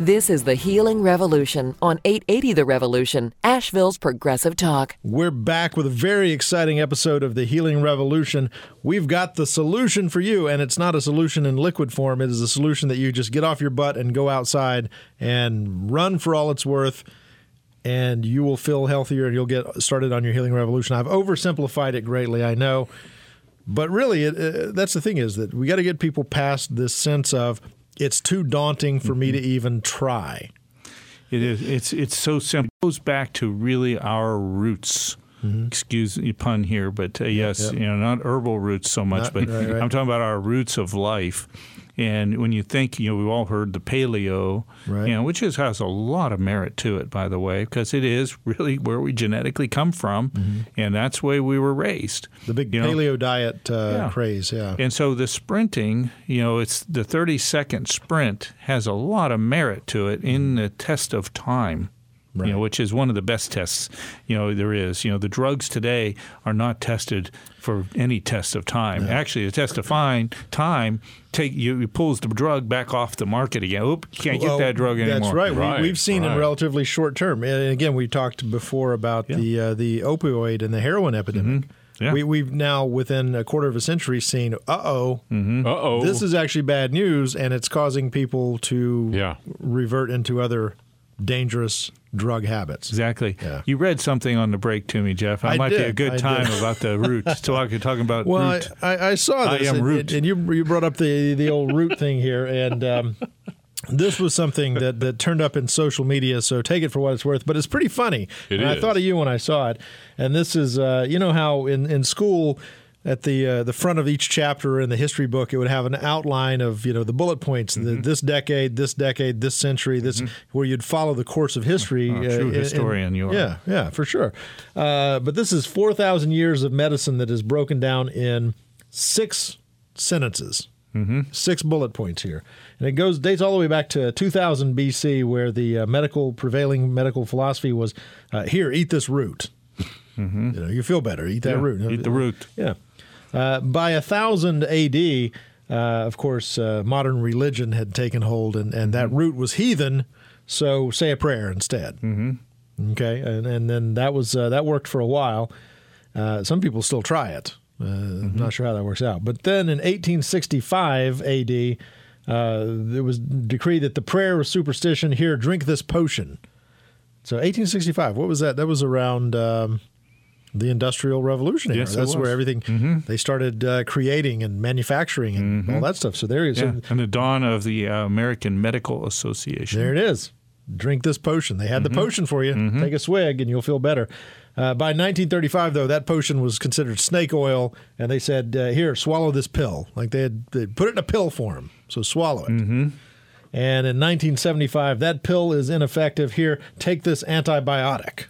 Speaker 1: This is the Healing Revolution on 880 The Revolution, Asheville's Progressive Talk.
Speaker 2: We're back with a very exciting episode of the Healing Revolution. We've got the solution for you, and it's not a solution in liquid form. It is a solution that you just get off your butt and go outside and run for all it's worth, and you will feel healthier and you'll get started on your healing revolution. I've oversimplified it greatly, I know. But really, it, uh, that's the thing is that we got to get people past this sense of it's too daunting for me to even try.
Speaker 3: It is. It's it's so simple. It goes back to really our roots. Excuse the pun here, but uh, yes,
Speaker 2: yep.
Speaker 3: you know, not herbal roots so much,
Speaker 2: Not-
Speaker 3: but
Speaker 2: right, right.
Speaker 3: I'm talking about our roots of life. And when you think, you know, we've all heard the paleo,
Speaker 2: Right.
Speaker 3: you know, which is, has a lot of merit to it, by the way, because it is [LAUGHS] really where we genetically come from, and that's the way we were raised.
Speaker 2: Mm-hmm. The big
Speaker 3: You know?
Speaker 2: paleo diet uh,
Speaker 3: Yeah.
Speaker 2: craze, yeah.
Speaker 3: And so the sprinting, you know, it's the 30 second sprint has a lot of merit to it in the test of time. You know, which is one of the best tests, you know, there is. You know, the drugs today are not tested for any test of time. Actually, the test of fine time take you pulls the drug back off the market again. Oop, you can't
Speaker 2: Well,
Speaker 3: get that drug anymore.
Speaker 2: That's right.
Speaker 4: Right,
Speaker 2: we, we've seen in relatively short term. And again, we talked before about the uh, the opioid and the heroin epidemic.
Speaker 3: Mm-hmm. Yeah.
Speaker 2: We, we've now, within a quarter of a century, seen, uh oh,
Speaker 3: Mm-hmm.
Speaker 4: Uh oh.
Speaker 2: this is actually bad news, and it's causing people to
Speaker 4: Yeah.
Speaker 2: revert into other dangerous drug habits.
Speaker 3: Exactly.
Speaker 2: Yeah.
Speaker 3: You read something on the break to me, Jeff. That
Speaker 2: I
Speaker 3: might be a good
Speaker 2: I
Speaker 3: time
Speaker 2: did.
Speaker 3: about the roots. [LAUGHS] Talk, talking about
Speaker 2: Well, I,
Speaker 3: root.
Speaker 2: I, I saw
Speaker 3: I am
Speaker 2: and,
Speaker 3: root.
Speaker 2: and you you brought up the the old root thing here, and um, this was something that that turned up in social media. So take it for what it's worth, but it's pretty funny.
Speaker 4: It
Speaker 2: and I thought of you when I saw it. And this is, uh, you know, how in in school. At the uh, the front of each chapter in the history book, it would have an outline of you know the bullet points,
Speaker 3: Mm-hmm.
Speaker 2: this decade, this decade, this century, this where you'd follow the course of history.
Speaker 3: Oh,
Speaker 2: uh,
Speaker 3: true
Speaker 2: in-
Speaker 3: historian you are.
Speaker 2: Yeah, yeah, for sure. Uh, but this is 4,000 years of medicine that is broken down in six sentences, mm-hmm. six bullet points here. And it goes dates all the way back to 2000 BC, where the uh, medical prevailing medical philosophy was uh, here, eat this root. You know, you feel better, eat that
Speaker 3: Mm-hmm. Yeah,
Speaker 2: root.
Speaker 3: eat the root.
Speaker 2: Yeah. Uh, by 1000 AD, uh, of course, uh, modern religion had taken hold, and, and that root was heathen. So say a prayer instead. Mm-hmm. Okay, and, and then that was uh, that worked for a while. Uh, some people still try it. Uh, I'm not sure how that works out. But then in 1865 AD, uh, there was decreed that the prayer was superstition. Here, drink this potion. So 1865. What was that? That was around. Um, the Industrial Revolution era.
Speaker 3: Yes,
Speaker 2: That's where everything they started uh, creating and manufacturing and all that stuff. So there, you
Speaker 3: Yeah.
Speaker 2: so
Speaker 3: and the dawn of the uh, American Medical Association.
Speaker 2: there it is. Drink this potion. They had
Speaker 3: Mm-hmm.
Speaker 2: the potion for you. Take a swig and you'll feel better. Uh, by 1935, though, that potion was considered snake oil, and they said, uh, "Here, swallow this pill." Like they had they put it in a pill form, so swallow it.
Speaker 3: Mm-hmm.
Speaker 2: And in 1975, that pill is ineffective. Here, take this antibiotic.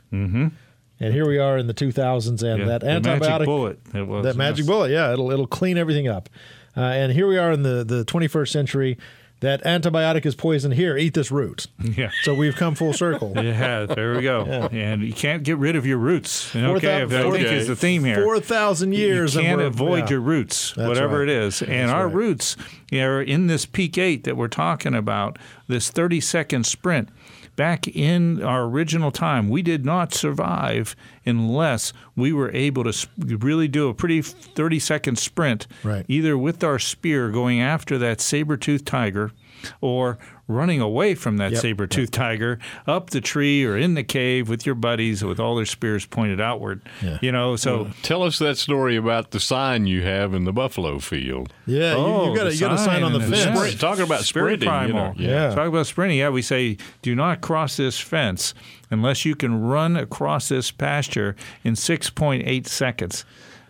Speaker 2: And here we are in the 2000s, and
Speaker 3: Yeah,
Speaker 2: that antibiotic
Speaker 3: magic bullet. It was,
Speaker 2: that magic
Speaker 3: yes.
Speaker 2: bullet, yeah, it'll it'll clean everything up. Uh, and here we are in the the 21st century. That antibiotic is poison. Here, eat this root. [LAUGHS]
Speaker 3: Yeah.
Speaker 2: So we've come full circle. [LAUGHS]
Speaker 3: Yeah, there we go. [LAUGHS] And you can't get rid of your roots. Okay, I think is the theme here.
Speaker 2: Four thousand years.
Speaker 3: You can't avoid
Speaker 2: yeah.
Speaker 3: your roots,
Speaker 2: That's
Speaker 3: whatever
Speaker 2: right.
Speaker 3: it is. And
Speaker 2: That's
Speaker 3: our
Speaker 2: right.
Speaker 3: roots are in this peak eight that we're talking about, this 30 second sprint. Back in our original time, we did not survive unless we were able to really do a pretty 30 second sprint,
Speaker 2: Right.
Speaker 3: either with our spear going after that saber toothed tiger or running away from that
Speaker 2: Yep.
Speaker 3: saber toothed tiger up the tree or in the cave with your buddies with all their spears pointed outward.
Speaker 2: Yeah.
Speaker 3: You know, so.
Speaker 4: Tell us that story about the sign you have in the buffalo field.
Speaker 2: Yeah,
Speaker 3: Oh,
Speaker 2: you, you got a, you got to sign on the
Speaker 3: sign and the
Speaker 2: fence.
Speaker 3: sprint.
Speaker 4: Talking about
Speaker 3: Very
Speaker 4: sprinting, you know.
Speaker 3: primal.
Speaker 2: Yeah.
Speaker 3: Talk about sprinting. Yeah, we say do not cross this fence unless you can run across this pasture in 6.8 seconds.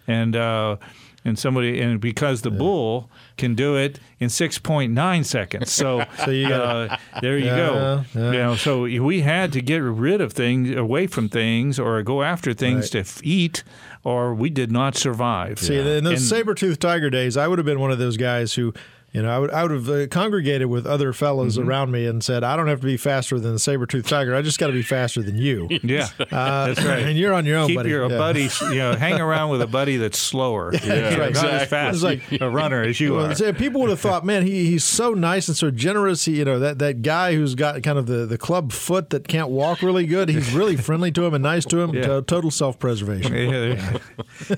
Speaker 3: And uh, and somebody and because the bull can do it in 6.9 seconds. So, [LAUGHS]
Speaker 2: So you
Speaker 3: uh, there you go.
Speaker 2: Yeah, yeah.
Speaker 3: You know, so we had to get rid of things, away from things, or go after things
Speaker 2: Right.
Speaker 3: to f- eat, or we did not survive.
Speaker 2: See, in those
Speaker 3: And-
Speaker 2: saber-toothed tiger days, I would have been one of those guys who, you know, I would I would have uh, congregated with other fellows
Speaker 3: Mm-hmm.
Speaker 2: around me and said, I don't have to be faster than the saber-toothed tiger. I just got to be faster than you. [LAUGHS]
Speaker 3: Yeah,
Speaker 2: Uh, [LAUGHS]
Speaker 3: that's right.
Speaker 2: And you're on your own,
Speaker 3: Keep
Speaker 2: buddy.
Speaker 3: your
Speaker 2: Yeah.
Speaker 3: buddy, [LAUGHS] you know, hang around with a buddy that's slower.
Speaker 4: Yeah,
Speaker 3: You know, Not
Speaker 4: exactly.
Speaker 3: as fast
Speaker 2: It's like-
Speaker 3: a runner as you
Speaker 2: Well,
Speaker 3: are.
Speaker 2: say, people would have thought, man, he, he's so nice and so generous. He, you know, that, that guy who's got kind of the, the club foot that can't walk really good. He's really friendly to him and nice to him.
Speaker 3: Yeah.
Speaker 2: To- total self preservation.
Speaker 3: Yeah.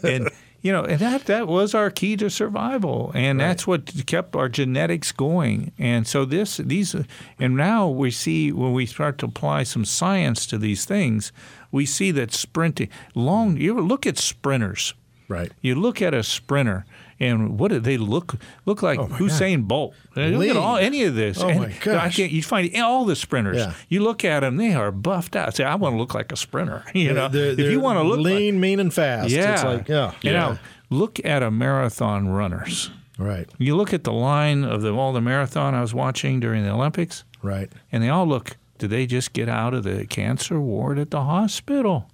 Speaker 3: and you know, and that that was our key to survival, and that's what kept our genetics going. And so this these, and now we see when we start to apply some science to these things, we see that sprinting long. You look at sprinters.
Speaker 2: Right.
Speaker 3: You look at a sprinter, And what do they look look like?
Speaker 2: Oh, my
Speaker 3: Usain Bolt. Look at all any of this.
Speaker 2: Oh,
Speaker 3: And
Speaker 2: my
Speaker 3: I
Speaker 2: gosh.
Speaker 3: can't. You find all the sprinters.
Speaker 2: Yeah.
Speaker 3: You look at them; they are buffed out. Say, I want to look like a sprinter. [LAUGHS] You know,
Speaker 2: They're-
Speaker 3: if you
Speaker 2: they're
Speaker 3: want to look like,
Speaker 2: lean, mean, and fast.
Speaker 3: yeah,
Speaker 2: It's like, yeah.
Speaker 3: You know, look at a marathon runners.
Speaker 2: Right,
Speaker 3: You look at the line of the, all the marathon I was watching during the Olympics,
Speaker 2: right.
Speaker 3: and they all look. Did they just get out of the cancer ward at the hospital?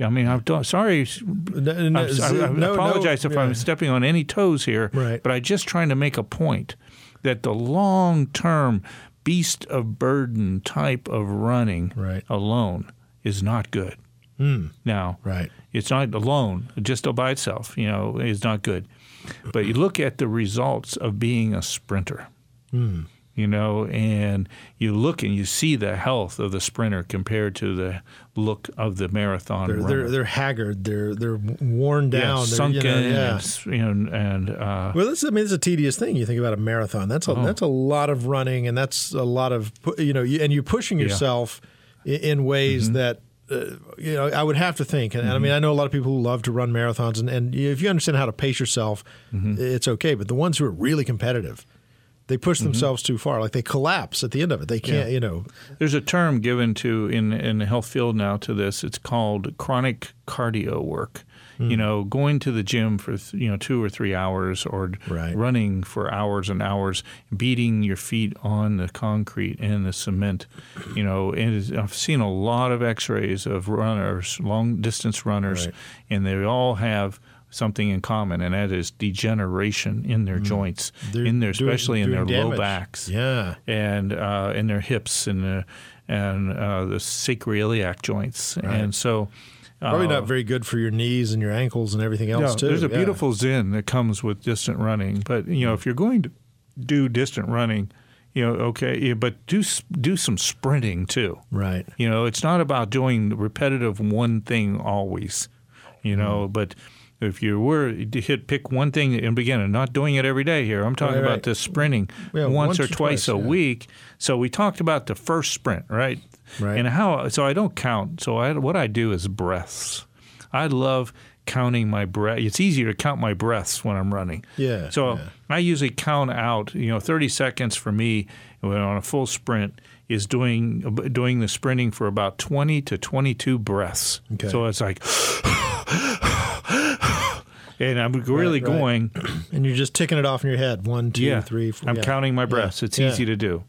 Speaker 3: I mean, I'm do- sorry.
Speaker 2: No,
Speaker 3: I'm, I, I
Speaker 2: no, no,
Speaker 3: apologize if
Speaker 2: yeah.
Speaker 3: I'm stepping on any toes here,
Speaker 2: Right.
Speaker 3: but I'm just trying to make a point that the long-term beast of burden type of running
Speaker 2: Right.
Speaker 3: alone is not good. Hmm. Now,
Speaker 2: Right.
Speaker 3: it's not alone, just by itself, you know, is not good. But you look at the results of being a sprinter, hmm. you know, and you look and you see the health of the sprinter compared to the look of the marathon
Speaker 2: They're, they're they're haggard. They're they're worn down.
Speaker 3: yeah, sunken,
Speaker 2: You know, yeah.
Speaker 3: and, and uh,
Speaker 2: Well, this I mean, it's a tedious thing. You think about a marathon. That's a
Speaker 3: Oh.
Speaker 2: that's a lot of running, and that's a lot of you know, you, and you're pushing yourself i in ways
Speaker 3: Mm-hmm.
Speaker 2: that. Uh, you know, I would have to think, and, and I mean, I know a lot of people who love to run marathons, and, and if you understand how to pace yourself,
Speaker 3: Mm-hmm.
Speaker 2: it's okay. But the ones who are really competitive, they push
Speaker 3: Mm-hmm.
Speaker 2: themselves too far. Like they collapse at the end of it. They can't, you know.
Speaker 3: there's a term given to in in the health field now to this. It's called chronic cardio work.
Speaker 2: Hmm.
Speaker 3: You know, going to the gym for you know two or three hours, or
Speaker 2: Right.
Speaker 3: running for hours and hours, beating your feet on the concrete and the cement. You know, and I've seen a lot of X-rays of runners, long distance runners,
Speaker 2: Right.
Speaker 3: and they all have something in common, and that is degeneration in their joints,
Speaker 2: Hmm. They're
Speaker 3: in their
Speaker 2: doing-
Speaker 3: especially in their
Speaker 2: doing
Speaker 3: low backs
Speaker 2: Yeah.
Speaker 3: and uh, in their hips and the and uh, the sacroiliac joints, and so.
Speaker 2: Probably
Speaker 3: uh,
Speaker 2: not very good for your knees and your ankles and everything else
Speaker 3: no,
Speaker 2: too.
Speaker 3: there's a
Speaker 2: Yeah.
Speaker 3: beautiful zen that comes with distant running, but you know if you're going to do distant running, you know okay, but do do some sprinting too.
Speaker 2: right.
Speaker 3: You know, it's not about doing repetitive one thing always. You know,
Speaker 2: Mm.
Speaker 3: but if you were to hit pick one thing and begin and not doing it every day here, I'm talking
Speaker 2: Right,
Speaker 3: about
Speaker 2: right.
Speaker 3: the sprinting
Speaker 2: Yeah,
Speaker 3: once,
Speaker 2: once
Speaker 3: or
Speaker 2: or
Speaker 3: twice,
Speaker 2: twice,
Speaker 3: a
Speaker 2: yeah.
Speaker 3: week. So we talked about the first sprint, right?
Speaker 2: Right.
Speaker 3: And how so I don't count. So I, what I do is breaths. I love counting my breath. It's easier to count my breaths when I'm running.
Speaker 2: Yeah,
Speaker 3: So
Speaker 2: yeah.
Speaker 3: I usually count out, you know, 30 seconds for me on a full sprint is doing doing the sprinting for about 20 to 22 breaths.
Speaker 2: Okay.
Speaker 3: So it's like [GASPS] [LAUGHS] and I'm really
Speaker 2: right.
Speaker 3: going, [CLEARS THROAT]
Speaker 2: And you're just ticking it off in your head. One, two,
Speaker 3: yeah.
Speaker 2: three, four.
Speaker 3: I'm
Speaker 2: yeah.
Speaker 3: counting my
Speaker 2: Yeah.
Speaker 3: breaths. It's
Speaker 2: Yeah.
Speaker 3: easy to do.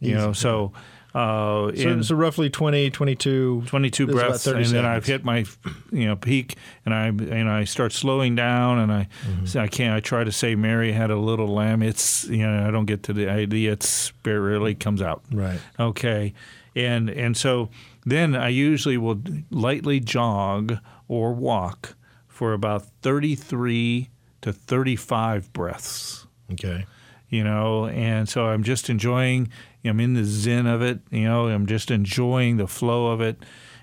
Speaker 3: You know, so uh,
Speaker 2: So, so roughly 20, 22.
Speaker 3: 22
Speaker 2: is about
Speaker 3: breaths,
Speaker 2: 30
Speaker 3: and then. I've hit my, you know, peak, and I and I start slowing down, and I,
Speaker 2: Mm-hmm.
Speaker 3: I can't. I try to say Mary had a little lamb. It's you know I don't get to the idea. It's it rarely comes out.
Speaker 2: Right.
Speaker 3: Okay, and and so then I usually will lightly jog or walk for about 33 to 35 breaths.
Speaker 2: Okay.
Speaker 3: you know and so i'm just enjoying i'm in the zen of it you know i'm just enjoying the flow of it.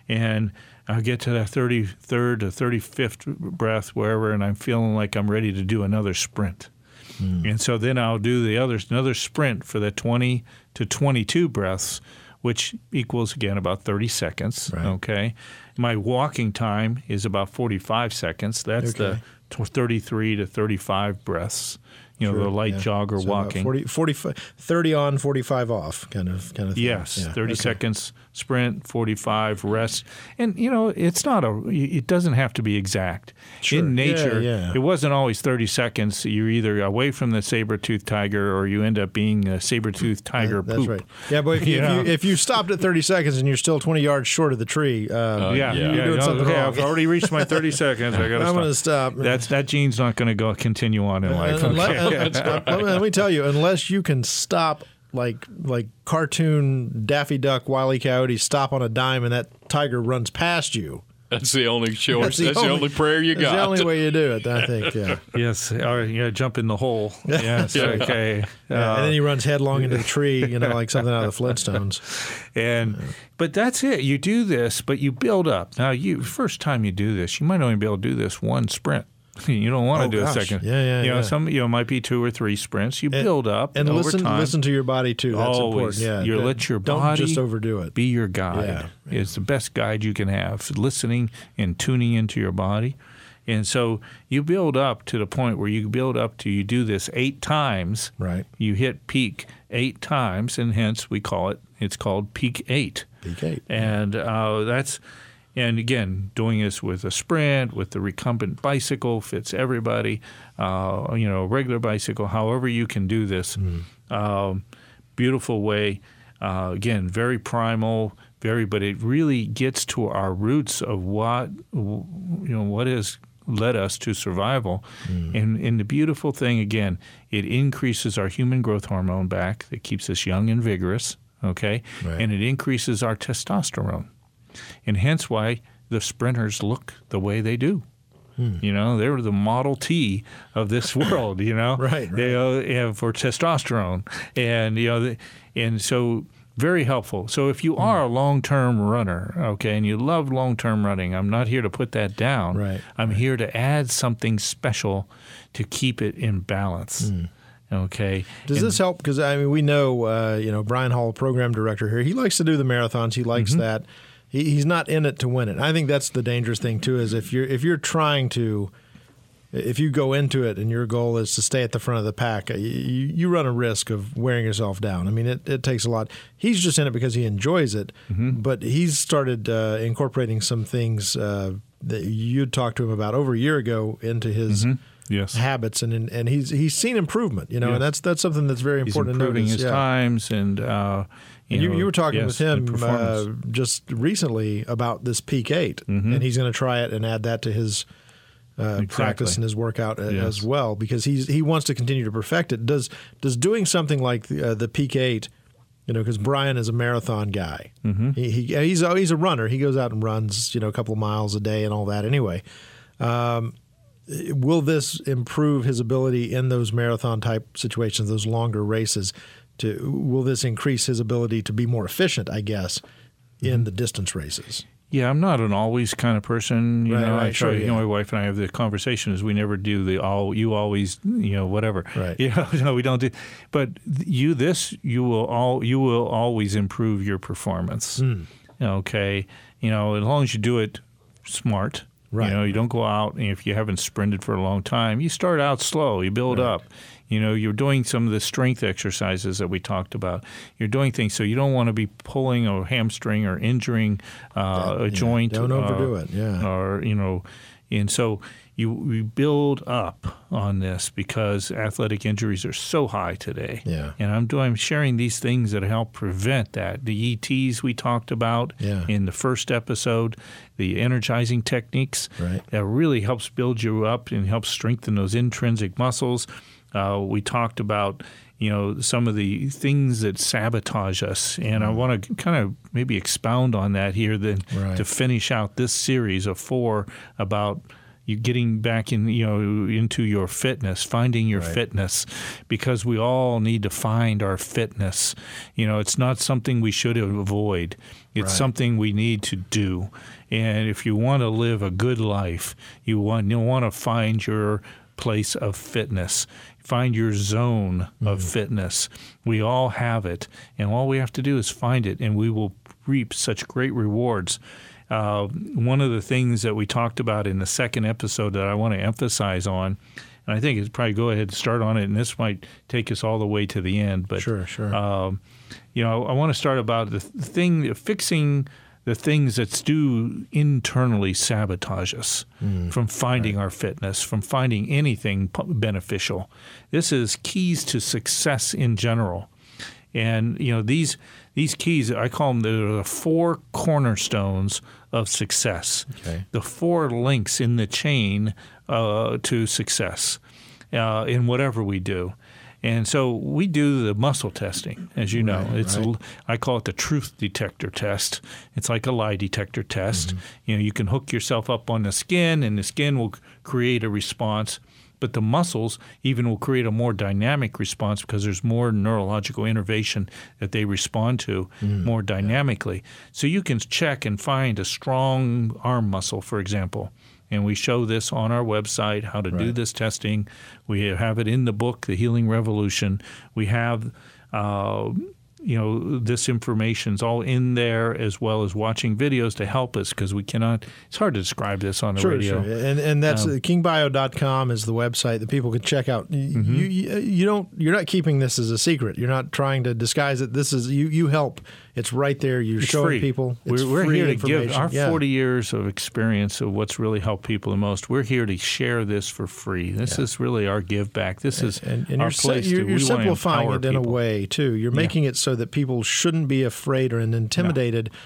Speaker 3: And i'll get to that 33rd to 35th breath wherever and i'm feeling like i'm ready to do another sprint. Hmm. And so then i'll do the other another sprint for the 20 to 22 breaths which equals again about 30 seconds
Speaker 2: Right.
Speaker 3: okay my walking time is about 45 seconds that's
Speaker 2: Okay.
Speaker 3: the 33 to 35 breaths you know
Speaker 2: Sure,
Speaker 3: the light
Speaker 2: yeah.
Speaker 3: jog or
Speaker 2: So
Speaker 3: walking
Speaker 2: 40, 45, 30 on, 45 off kind of kind of thing.
Speaker 3: Yes,
Speaker 2: Yeah,
Speaker 3: 30
Speaker 2: okay.
Speaker 3: seconds sprint, 45 rest. And you know, it's not a it doesn't have to be exact.
Speaker 2: Sure.
Speaker 3: In nature,
Speaker 2: yeah.
Speaker 3: it wasn't always 30 seconds. You're either away from the saber-toothed tiger or you end up being a saber-toothed tiger
Speaker 2: That's
Speaker 3: poop.
Speaker 2: right. Yeah, but if, you,
Speaker 3: You [LAUGHS]
Speaker 2: if, you, if you stopped at 30 seconds and you're still 20 yards short of the tree, uh,
Speaker 3: Yeah,
Speaker 4: yeah.
Speaker 3: yeah.
Speaker 2: You're doing
Speaker 3: no,
Speaker 2: something
Speaker 3: okay,
Speaker 2: wrong.
Speaker 3: I've already reached my 30 [LAUGHS] seconds. I got to
Speaker 2: I'm going to stop.
Speaker 3: That's that gene's not going to go continue on in life.
Speaker 2: And
Speaker 3: Okay.
Speaker 2: let, uh, [LAUGHS] let me tell you, unless you can stop like like cartoon Daffy Duck, Wile E. Coyote, stop on a dime, and that tiger runs past you.
Speaker 4: That's the only [LAUGHS] choice.
Speaker 2: That's
Speaker 4: That's,
Speaker 2: the
Speaker 4: the,
Speaker 2: only-
Speaker 4: only, prayer you
Speaker 2: That's
Speaker 4: got.
Speaker 2: the only way you do it, I think. [LAUGHS] Yeah.
Speaker 3: yes, or yeah, jump in the hole. Yes, okay. [LAUGHS]
Speaker 2: Yeah,
Speaker 3: Uh,
Speaker 2: and then he runs headlong into the tree, you know, like something out of the Flintstones.
Speaker 3: And but that's it. You do this, but you build up. Now, you first time you do this, you might only be able to do this one sprint. [LAUGHS] You don't want to
Speaker 2: Oh,
Speaker 3: do
Speaker 2: gosh.
Speaker 3: a second.
Speaker 2: Yeah, yeah,
Speaker 3: You know,
Speaker 2: yeah.
Speaker 3: some you know might be two or three sprints. You build up
Speaker 2: and listen
Speaker 3: time.
Speaker 2: listen to your body too. That's
Speaker 3: Always.
Speaker 2: important. Yeah,
Speaker 3: You
Speaker 2: Don't-
Speaker 3: let your
Speaker 2: don't
Speaker 3: body
Speaker 2: just overdo it.
Speaker 3: Be your guide.
Speaker 2: Yeah,
Speaker 3: It's the best guide you can have. Listening and tuning into your body, And so you build up to the point where you build up to you do this eight times.
Speaker 2: Right.
Speaker 3: You hit peak eight times, and hence we call it. It's called peak eight.
Speaker 2: Peak eight.
Speaker 3: And uh, that's and again doing this with a sprint with the recumbent bicycle fits everybody. Uh, you know, regular bicycle. However you can do this. Um, beautiful way. Uh, again, very primal, very, but it really gets to our roots of what you know what has led us to survival. And, and the beautiful thing again, it increases our human growth hormone back that keeps us young and vigorous. Okay,
Speaker 2: Right.
Speaker 3: and it increases our testosterone, and hence why the sprinters look the way they do. You know, they're the Model T of this [LAUGHS] world. You know,
Speaker 2: Right, right.
Speaker 3: They, uh, for testosterone, and you know, the, and so very helpful. So if
Speaker 2: Hmm.
Speaker 3: you are a long-term runner, okay, and you love long-term running, I'm not here to put that down.
Speaker 2: Right,
Speaker 3: I'm here to add something special to keep it in balance.
Speaker 2: Hmm.
Speaker 3: Okay.
Speaker 2: Does
Speaker 3: And-
Speaker 2: this help? Because I mean, we know, uh, you know, Brian Hall, program director here, he likes to do the marathons. He likes
Speaker 3: Mm-hmm.
Speaker 2: that. He, he's not in it to win it. I think that's the dangerous thing too. Is if you're if you're trying to, if you go into it and your goal is to stay at the front of the pack, you, you run a risk of wearing yourself down. I mean, it, it takes a lot. He's just in it because he enjoys it,
Speaker 3: Mm-hmm.
Speaker 2: but he's started uh, incorporating some things uh, that you talked to him about over a year ago into his.
Speaker 3: Mm-hmm. Yes.
Speaker 2: habits and and he's he's seen improvement, you know, and that's that's something that's very
Speaker 3: He's
Speaker 2: important to
Speaker 3: improving
Speaker 2: notice.
Speaker 3: his
Speaker 2: yeah.
Speaker 3: times and. Uh, you,
Speaker 2: you,
Speaker 3: know,
Speaker 2: you were talking
Speaker 3: yes,
Speaker 2: with him uh, just recently about this peak 8
Speaker 3: Mm-hmm.
Speaker 2: and he's going to try it and add that to his uh, practice and his workout
Speaker 3: Yes.
Speaker 2: as well because he's he wants to continue to perfect it. Does does doing something like the, uh, the peak eight, you know, because Brian is a marathon guy. Mm-hmm. He, he he's a, he's a runner. He goes out and runs you know a couple of miles a day and all that. Anyway, um, will this improve his ability in those marathon type situations, those longer races? To will this increase his ability to be more efficient? I guess
Speaker 3: Mm-hmm.
Speaker 2: in the distance races.
Speaker 3: Yeah, I'm not an always kind of person. You
Speaker 2: Right,
Speaker 3: know, I
Speaker 2: right,
Speaker 3: try.
Speaker 2: sure,
Speaker 3: You know, my wife and I have the conversation is we never do the all. You always, you know, whatever.
Speaker 2: Right.
Speaker 3: You know, [LAUGHS] no, we don't do. But you, this, you will all, you will always improve your performance.
Speaker 2: Hmm.
Speaker 3: Okay, you know, as long as you do it smart.
Speaker 2: Right.
Speaker 3: You know, you don't go out and if you haven't sprinted for a long time, you start out slow. You build up. You know, you're doing some of the strength exercises that we talked about. You're doing things so you don't want to be pulling a hamstring or injuring uh, a joint.
Speaker 2: Don't
Speaker 3: uh,
Speaker 2: overdo it, yeah.
Speaker 3: Or you know, and so you we build up on this because athletic injuries are so high today.
Speaker 2: Yeah.
Speaker 3: And I'm doing I'm sharing these things that help prevent that. The ETs we talked about
Speaker 2: Yeah.
Speaker 3: in the first episode, the energizing techniques
Speaker 2: Right.
Speaker 3: that really helps build you up and helps strengthen those intrinsic muscles. Uh, we talked about you know some of the things that sabotage us, and I want to kind of maybe expound on that here then
Speaker 2: Right.
Speaker 3: to finish out this series of four about you getting back in you know into your fitness finding your fitness because we all need to find our fitness. You know it's not something we should avoid. It's
Speaker 2: Right.
Speaker 3: something we need to do. And if you want to live a good life you want you want to find your place of fitness find your zone of mm. fitness. We all have it. And all we have to do is find it and we will reap such great rewards uh, one of the things that we talked about in the second episode that I want to emphasize on, and I think it's probably go ahead and start on it, and this might take us all the way to the end. But
Speaker 2: Sure, sure.
Speaker 3: Um, you know, I want to start about the thing, fixing the things that do internally sabotage us from finding our fitness, from finding anything p- beneficial. This is keys to success in general. And you know these these keys, I call them the four cornerstones of success.
Speaker 2: Okay.
Speaker 3: The four links in the chain uh, to success uh, in whatever we do. And so we do the muscle testing, as you know.
Speaker 2: Right,
Speaker 3: it's
Speaker 2: right.
Speaker 3: I call it the truth detector test. It's like a lie detector test.
Speaker 2: Mm-hmm.
Speaker 3: You know, you can hook yourself up on the skin, and the skin will create a response. But the muscles even will create a more dynamic response because there's more neurological innervation that they respond to
Speaker 2: Mm,
Speaker 3: more dynamically. So you can check and find a strong arm muscle, for example. And we show this on our website how to do this testing. We have it in the book, The Healing Revolution. We have uh, you know, this information's all in there as well as watching videos to help us because we cannot. It's hard to describe this on the
Speaker 2: sure,
Speaker 3: radio.
Speaker 2: Sure. And and that's um, kingbio.com is the website that people can check out. Mm-hmm. You, you you don't you're not keeping this as a secret. You're not trying to disguise it. This is you you help it's right there. You're
Speaker 3: it's
Speaker 2: showing
Speaker 3: free.
Speaker 2: people.
Speaker 3: we're, we're here to give our yeah. 40 years of experience of what's really helped people the most. We're here to share this for free. This yeah. is really our give back. This is
Speaker 2: and, and
Speaker 3: our
Speaker 2: you're
Speaker 3: place.
Speaker 2: you're,
Speaker 3: to,
Speaker 2: you're simplifying it in
Speaker 3: people.
Speaker 2: a way too. You're making yeah. it so that people shouldn't be afraid or intimidated. No.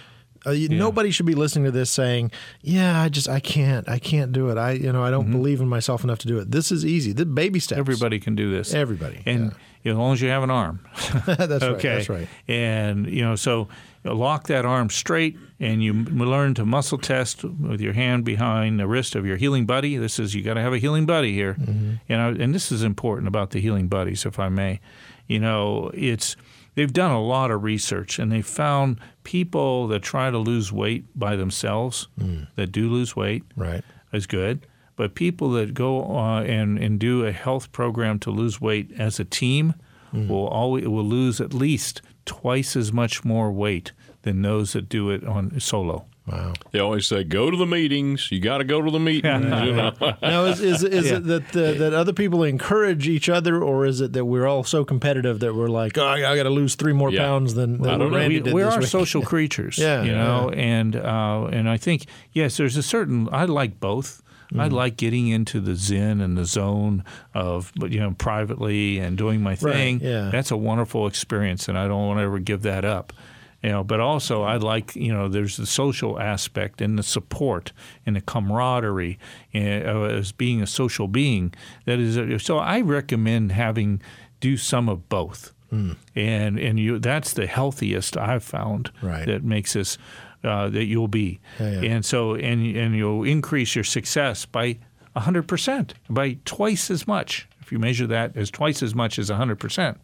Speaker 2: Uh, yeah. Nobody should be listening to this saying, "Yeah, I just I can't, I can't do it. I you know I don't mm-hmm. believe in myself enough to do it." This is easy. The baby steps.
Speaker 3: Everybody can do this.
Speaker 2: Everybody,
Speaker 3: and as long as you have an arm. [LAUGHS]
Speaker 2: that's
Speaker 3: okay.
Speaker 2: right. That's right.
Speaker 3: And you know, so lock that arm straight, and you learn to muscle test with your hand behind the wrist of your healing buddy. This is you got to have a healing buddy here, mm-hmm. you know, and this is important about the healing buddies, if I may. You know, it's they've done a lot of research, and they found people that try to lose weight by themselves mm. that do lose weight,
Speaker 2: right,
Speaker 3: is good. But people that go uh, and and do a health program to lose weight as a team mm. will always will lose at least twice as much more weight than those that do it on solo.
Speaker 2: Wow.
Speaker 4: They always say, "Go to the meetings. You got to go to the meetings." [LAUGHS] you know?
Speaker 2: now, is, is, is yeah. it that uh, that other people encourage each other, or is it that we're all so competitive that we're like, "Oh, I, got to lose three more yeah. pounds than, than well, Randy
Speaker 3: we,
Speaker 2: did
Speaker 3: we
Speaker 2: this
Speaker 3: are
Speaker 2: week.
Speaker 3: social [LAUGHS] creatures,
Speaker 2: yeah,
Speaker 3: you know,
Speaker 2: yeah.
Speaker 3: and uh, and I think yes, there's a certain. I like both. Mm. I like getting into the zen and the zone of, you know, privately and doing my thing.
Speaker 2: Right, yeah.
Speaker 3: That's a wonderful experience, and I don't want to ever give that up you know but also i like you know there's the social aspect and the support and the camaraderie uh, as being a social being that is so i recommend having do some of both mm. and and you that's the healthiest i've found
Speaker 2: right.
Speaker 3: that makes us uh, that you'll be
Speaker 2: yeah, yeah.
Speaker 3: and so and and you'll increase your success by 100% by twice as much if you measure that as twice as much as 100%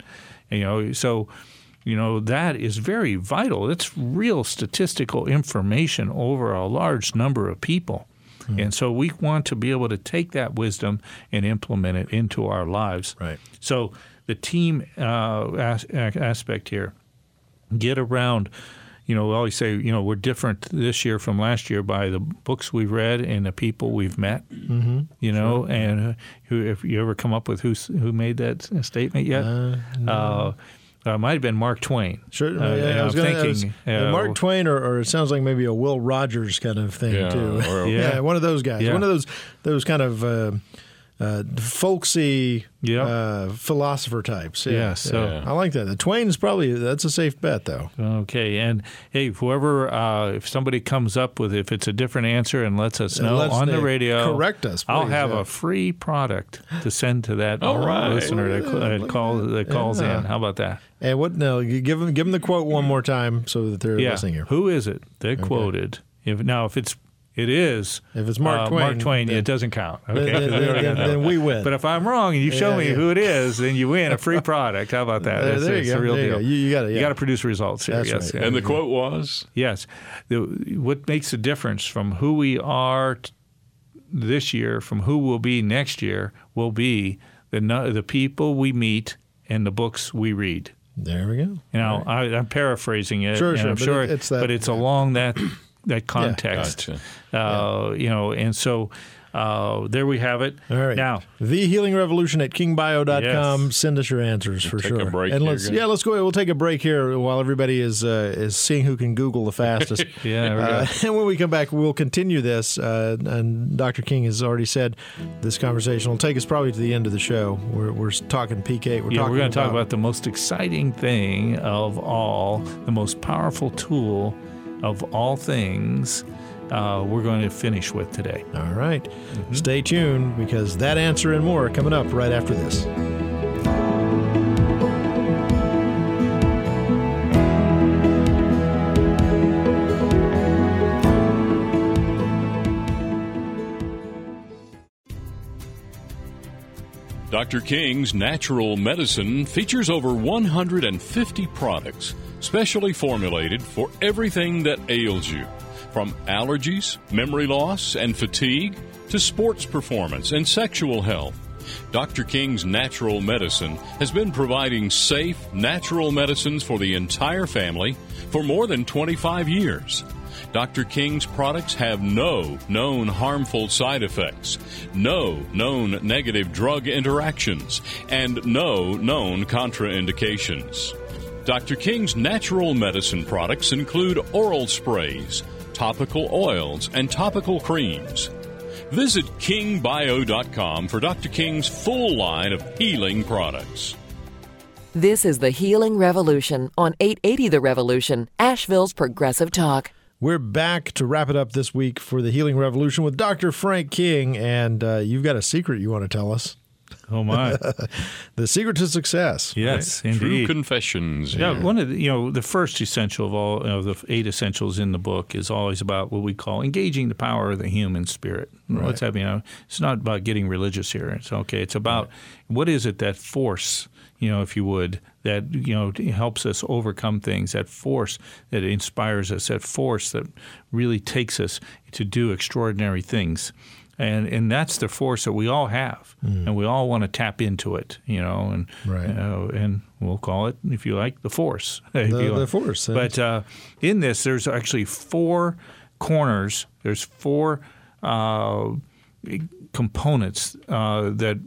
Speaker 3: you know so you know, that is very vital. It's real statistical information over a large number of people. Hmm. And so we want to be able to take that wisdom and implement it into our lives.
Speaker 2: Right.
Speaker 3: So the team uh, as- aspect here, get around. You know, we always say, you know, we're different this year from last year by the books we've read and the people we've met.
Speaker 2: Mm-hmm.
Speaker 3: You know, sure. and uh, who, if you ever come up with who's who made that statement yet?
Speaker 2: Uh, no. uh,
Speaker 3: uh, might have been Mark Twain.
Speaker 2: Sure,
Speaker 3: uh,
Speaker 2: yeah, I was
Speaker 3: thinking
Speaker 2: was, uh, Mark Twain, or, or, it sounds like maybe a Will Rogers kind of thing
Speaker 4: yeah,
Speaker 2: too.
Speaker 4: Or, [LAUGHS]
Speaker 2: yeah. yeah. one of those guys.
Speaker 3: Yeah.
Speaker 2: One of those those kind of uh, folksy
Speaker 3: yep.
Speaker 2: uh, philosopher types. Yeah,
Speaker 3: yeah so
Speaker 2: yeah. I like that. The Twain's probably that's a safe bet though.
Speaker 3: Okay, and hey, whoever uh, if somebody comes up with if it's a different answer and lets us know on the radio,
Speaker 2: correct us. Please,
Speaker 3: I'll have a free product to send to that
Speaker 4: right.
Speaker 3: listener that, that, call, that calls in. How about that?
Speaker 2: And what? No, give them give them the quote one more time so that they're listening here.
Speaker 3: Who is it that okay. quoted? If now if it's it is.
Speaker 2: If it's Mark
Speaker 3: uh,
Speaker 2: Twain,
Speaker 3: Mark Twain,
Speaker 2: then,
Speaker 3: it doesn't count. Okay,
Speaker 2: then, then, then, we win.
Speaker 3: But if I'm wrong and you show
Speaker 2: yeah,
Speaker 3: me
Speaker 2: yeah.
Speaker 3: who it is, then you win a free [LAUGHS] product. How about that?
Speaker 2: There,
Speaker 3: That's
Speaker 2: there
Speaker 3: it's
Speaker 2: you go.
Speaker 3: a real
Speaker 2: there
Speaker 3: deal.
Speaker 2: You, you got
Speaker 3: You got to produce results here.
Speaker 2: That's
Speaker 3: yes.
Speaker 2: right.
Speaker 4: And the quote was,
Speaker 3: "Yes, the, what makes the difference from who we are t- this year from who we'll be next year will be the the people we meet and the books we read."
Speaker 2: There we go.
Speaker 3: You know, right. I, am paraphrasing it.
Speaker 2: Sure, sure.
Speaker 3: I'm
Speaker 2: but
Speaker 3: sure,
Speaker 2: it's that,
Speaker 3: but it's along that that context.
Speaker 4: Gotcha.
Speaker 3: Uh, You know, and so uh, there we have it.
Speaker 2: All right.
Speaker 3: Now,
Speaker 2: the Healing Revolution at kingbio.com.
Speaker 3: Yes.
Speaker 2: Send us your answers for
Speaker 4: take
Speaker 2: sure.
Speaker 4: A break
Speaker 2: and
Speaker 4: here,
Speaker 2: let's yeah, let's go. Ahead. We'll take a break here while everybody is uh, is seeing who can Google the [LAUGHS] fastest.
Speaker 3: yeah.
Speaker 2: Uh, [LAUGHS] and when we come back, we'll continue this. Uh, and Dr. King has already said this conversation will take us probably to the end of the show. We're, we're talking PK. We're
Speaker 3: yeah,
Speaker 2: talking
Speaker 3: we're going to talk about the most exciting thing of all, the most powerful tool of all things. Uh, we're going to finish with today.
Speaker 2: All right. Stay tuned because that answer and more are coming up right after this.
Speaker 4: Dr. King's Natural Medicine features over 150 products specially formulated for everything that ails you, from allergies, memory loss, and fatigue to sports performance and sexual health. Dr. King's Natural Medicine has been providing safe, natural medicines for the entire family for more than 25 years. Dr. King's products have no known harmful side effects, no known negative drug interactions, and no known contraindications. Dr. King's natural medicine products include oral sprays, topical oils, and topical creams. Visit kingbio.com for Dr. King's full line of healing products.
Speaker 1: This is the Healing Revolution on 880 The Revolution, Asheville's Progressive Talk.
Speaker 2: We're back to wrap it up this week for the Healing Revolution with Dr. Frank King, and uh, you've got a secret you want to tell us.
Speaker 3: Oh my! [LAUGHS]
Speaker 2: the secret to success.
Speaker 3: Yes,
Speaker 4: True
Speaker 3: indeed.
Speaker 4: confessions.
Speaker 3: Yeah, one of the you know the first essential of all of the eight essentials in the book is always about what we call engaging the power of the human spirit.
Speaker 2: Right.
Speaker 3: What's happening? You know, it's not about getting religious here. It's okay. It's about what is it that force, you know, if you would, that you know helps us overcome things. That force that inspires us. That force that really takes us to do extraordinary things. And and that's the force that we all have, and we all want to tap into it, you know, and
Speaker 2: Right.
Speaker 3: uh, and we'll call it, if you like, the force. [LAUGHS]
Speaker 2: The-
Speaker 3: you
Speaker 2: the
Speaker 3: like.
Speaker 2: force,
Speaker 3: But uh, in this, there's actually four corners. There's four uh, components uh, that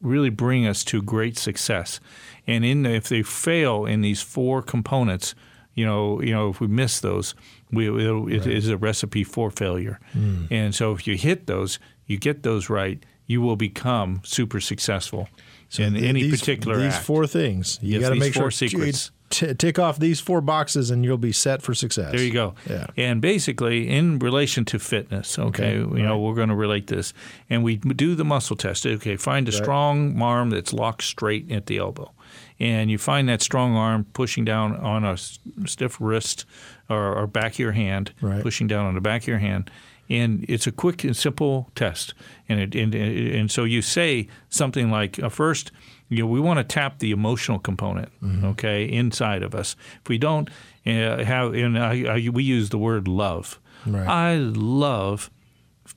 Speaker 3: really bring us to great success. And in if they fail in these four components, you know, you know, if we miss those, we, it is a recipe for failure.
Speaker 2: Hmm.
Speaker 3: And so, if you hit those, you get those right, you will become super successful So
Speaker 2: in
Speaker 3: any
Speaker 2: these,
Speaker 3: particular
Speaker 2: These
Speaker 3: act.
Speaker 2: four things. You
Speaker 3: Yes,
Speaker 2: got to make
Speaker 3: four
Speaker 2: sure
Speaker 3: secrets.
Speaker 2: T- tick off these four boxes, and you'll be set for success.
Speaker 3: There you go.
Speaker 2: Yeah.
Speaker 3: And basically, in relation to fitness, okay,
Speaker 2: Okay,
Speaker 3: you know, we're going to relate this, and we do the muscle test. Okay, find a strong arm that's locked straight at the elbow, and you find that strong arm pushing down on a s- stiff wrist or, or back of your hand,
Speaker 2: Right.
Speaker 3: pushing down on the back of your hand. And it's a quick and simple test, and it, and, and so you say something like, uh, first, you know, we want to tap the emotional component,
Speaker 2: Mm-hmm.
Speaker 3: okay, inside of us. If we don't uh, have, and I, I, we use the word love.
Speaker 2: Right.
Speaker 3: I love,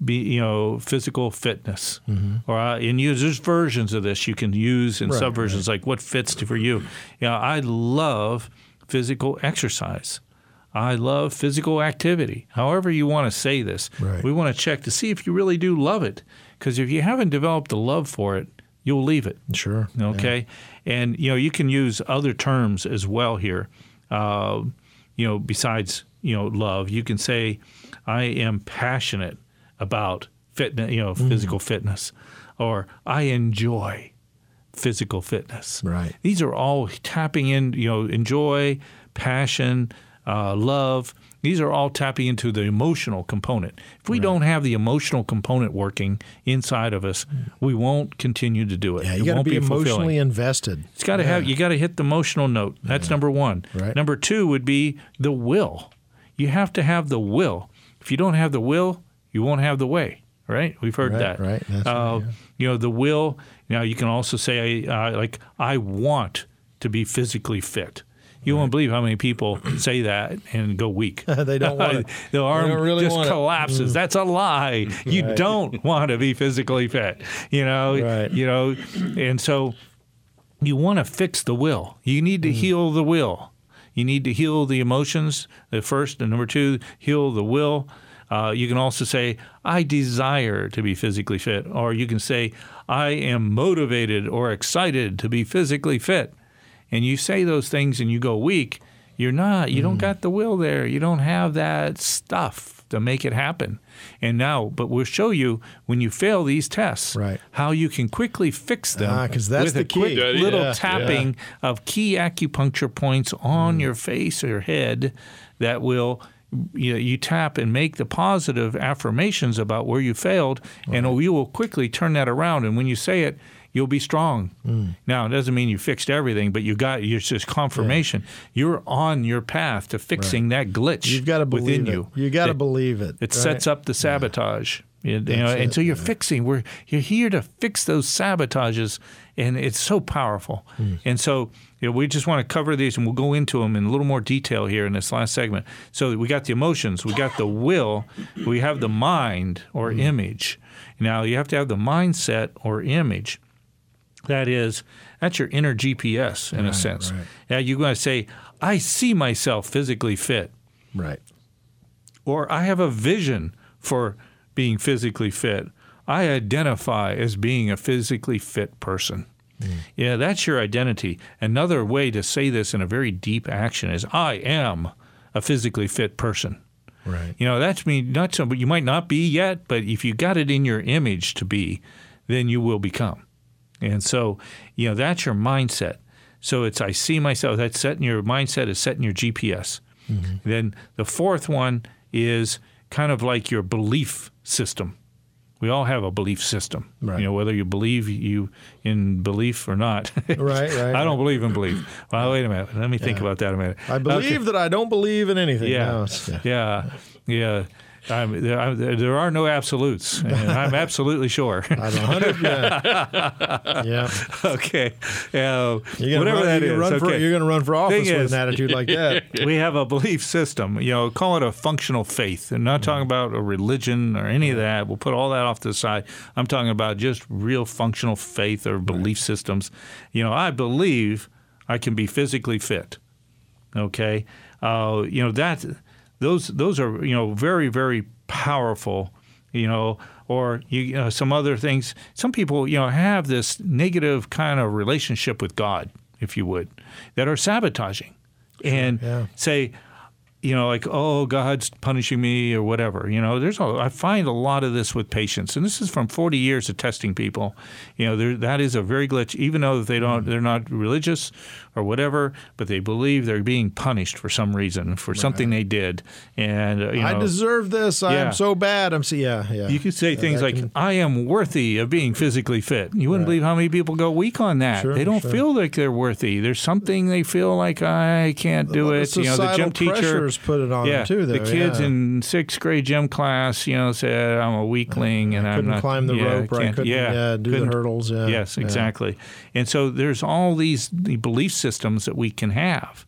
Speaker 3: be you know, physical fitness, or I, and use there's versions of this you can use in
Speaker 2: Mm-hmm. Right,
Speaker 3: subversions like what fits for you. You know, I love physical exercise. I love physical activity. However you want to say this,
Speaker 2: Right.
Speaker 3: we want to check to see if you really do love it. Because if you haven't developed a love for it, you'll leave it.
Speaker 2: Sure.
Speaker 3: Okay, and you know you can use other terms as well here. Uh, you know, besides you know love, you can say, "I am passionate about fitness." You know,
Speaker 2: Mm.
Speaker 3: physical fitness, or I enjoy physical fitness.
Speaker 2: Right.
Speaker 3: These are all tapping in. You know, enjoy, passion, uh, love. These are all tapping into the emotional component. If we don't have the emotional component working inside of us, we won't continue to do it.
Speaker 2: Yeah, you got to
Speaker 3: won't
Speaker 2: be, emotionally invested.
Speaker 3: It's got to have you got to hit the emotional note. That's number one.
Speaker 2: Right.
Speaker 3: Number two would be the will. You have to have the will. If you don't have the will, you won't have the way. Right? We've heard
Speaker 2: Right,
Speaker 3: that.
Speaker 2: right. That's
Speaker 3: uh,
Speaker 2: right, yeah.
Speaker 3: You know the will. Now you can also say uh, like I want to be physically fit. You won't believe how many people [CLEARS THROAT] say that and go weak. [LAUGHS]
Speaker 2: They don't want it. [LAUGHS]
Speaker 3: the arm
Speaker 2: really
Speaker 3: just
Speaker 2: want it. Mm.
Speaker 3: collapses. That's a lie. You don't want to be physically fit. You know.
Speaker 2: Right.
Speaker 3: You know, and so you want to fix the will. You need
Speaker 2: Mm.
Speaker 3: to heal the will. You need to heal the emotions, the first, and number two, heal the will. Uh, you can also say, I desire to be physically fit. Or you can say, I am motivated or excited to be physically fit. And you say those things and you go weak, you're not, you
Speaker 2: Mm.
Speaker 3: don't got the will there. You don't have that stuff to make it happen. And now, but we'll show you when you fail these tests,
Speaker 2: Right.
Speaker 3: how you can quickly fix them
Speaker 2: Ah, 'cause that's
Speaker 3: with
Speaker 2: the
Speaker 3: a quick
Speaker 2: key. Yeah,
Speaker 3: little
Speaker 2: yeah,
Speaker 3: tapping of key acupuncture points on your face or head that will you, know, you tap and make the positive affirmations about where you failed, and you will quickly turn that around. And when you say it, you'll be strong. Now, it doesn't mean you fixed everything, but you got it's just confirmation. You're on your path to fixing that glitch
Speaker 2: You've got to believe
Speaker 3: within
Speaker 2: it.
Speaker 3: you.
Speaker 2: You got to believe it.
Speaker 3: it
Speaker 2: right?
Speaker 3: sets up the sabotage. You, you know, and so you're fixing. We're you're here to fix those sabotages, and it's so powerful.
Speaker 2: Hmm.
Speaker 3: And so you know, we just want to cover these, and we'll go into them in a little more detail here in this last segment. So we got the emotions, we got the will, we have the mind or
Speaker 2: Hmm.
Speaker 3: image. Now you have to have the mindset or image. That is, that's your inner GPS in
Speaker 2: Right,
Speaker 3: a sense.
Speaker 2: right.
Speaker 3: Yeah, you're going to say, I see myself physically fit,
Speaker 2: Right.
Speaker 3: or I have a vision for being physically fit. I identify as being a physically fit person. Mm. Yeah, that's your identity. Another way to say this in a very deep action is I am a physically fit person.
Speaker 2: Right.
Speaker 3: You know, that's me not so but you might not be yet, but if you got it in your image to be, then you will become. And so, you know, that's your mindset. So it's I see myself, that's setting your mindset is setting your GPS. Mm-hmm. Then the fourth one is kind of like your belief system. We all have a belief system.
Speaker 2: Right.
Speaker 3: You know, whether you believe you in belief or not.
Speaker 2: Right, right, [LAUGHS]
Speaker 3: I don't believe in belief. Well, wait a minute. Let me think about that a minute.
Speaker 2: I believe
Speaker 3: Okay.
Speaker 2: that I don't believe in anything.
Speaker 3: Yeah,
Speaker 2: No, it's-
Speaker 3: yeah, yeah. I'm, there, I'm, there are no absolutes, and I'm [LAUGHS] absolutely sure.
Speaker 2: I'm a hundred. Yeah. [LAUGHS] yeah.
Speaker 3: okay, uh, whatever
Speaker 2: run,
Speaker 3: that
Speaker 2: you're
Speaker 3: is.
Speaker 2: Run for, you're going to run for office
Speaker 3: Thing
Speaker 2: with
Speaker 3: is-
Speaker 2: an attitude like that. [LAUGHS]
Speaker 3: we have a belief system. You know, call it a functional faith. I'm not talking about a religion or any of that. We'll put all that off to the side. I'm talking about just real functional faith or belief systems. You know, I believe I can be physically fit. Okay, uh, you know that those those are you know very very powerful. You know, or you, you know, some other things. Some people you know have this negative kind of relationship with God, if you would, that are sabotaging, and
Speaker 2: yeah.
Speaker 3: say, you know, like, oh, God's punishing me or whatever. You know, there's a, I find a lot of this with patients, and this is from 40 years of testing people. You know, there, that is a very glitch, even though they don't, mm. they're not religious or whatever, but they believe they're being punished for some reason for something they did, and uh, you know,
Speaker 2: I deserve this. I am so bad. I'm so yeah, yeah.
Speaker 3: you could say
Speaker 2: Yeah,
Speaker 3: things like,
Speaker 2: can-
Speaker 3: "I am worthy of being physically fit." You wouldn't believe how many people go weak on that.
Speaker 2: Sure,
Speaker 3: they don't
Speaker 2: sure.
Speaker 3: feel like they're worthy. There's something they feel like I can't do
Speaker 2: The
Speaker 3: it. You know, the gym teacher
Speaker 2: put it on them,
Speaker 3: yeah,
Speaker 2: too,
Speaker 3: The kids
Speaker 2: yeah.
Speaker 3: in sixth grade gym class, you know, said I'm a weakling and I'm
Speaker 2: couldn't
Speaker 3: not
Speaker 2: climb the
Speaker 3: yeah,
Speaker 2: rope or I couldn't, yeah, do the hurdles, yeah,
Speaker 3: yes,
Speaker 2: yeah.
Speaker 3: exactly. And so there's all these the belief systems that we can have.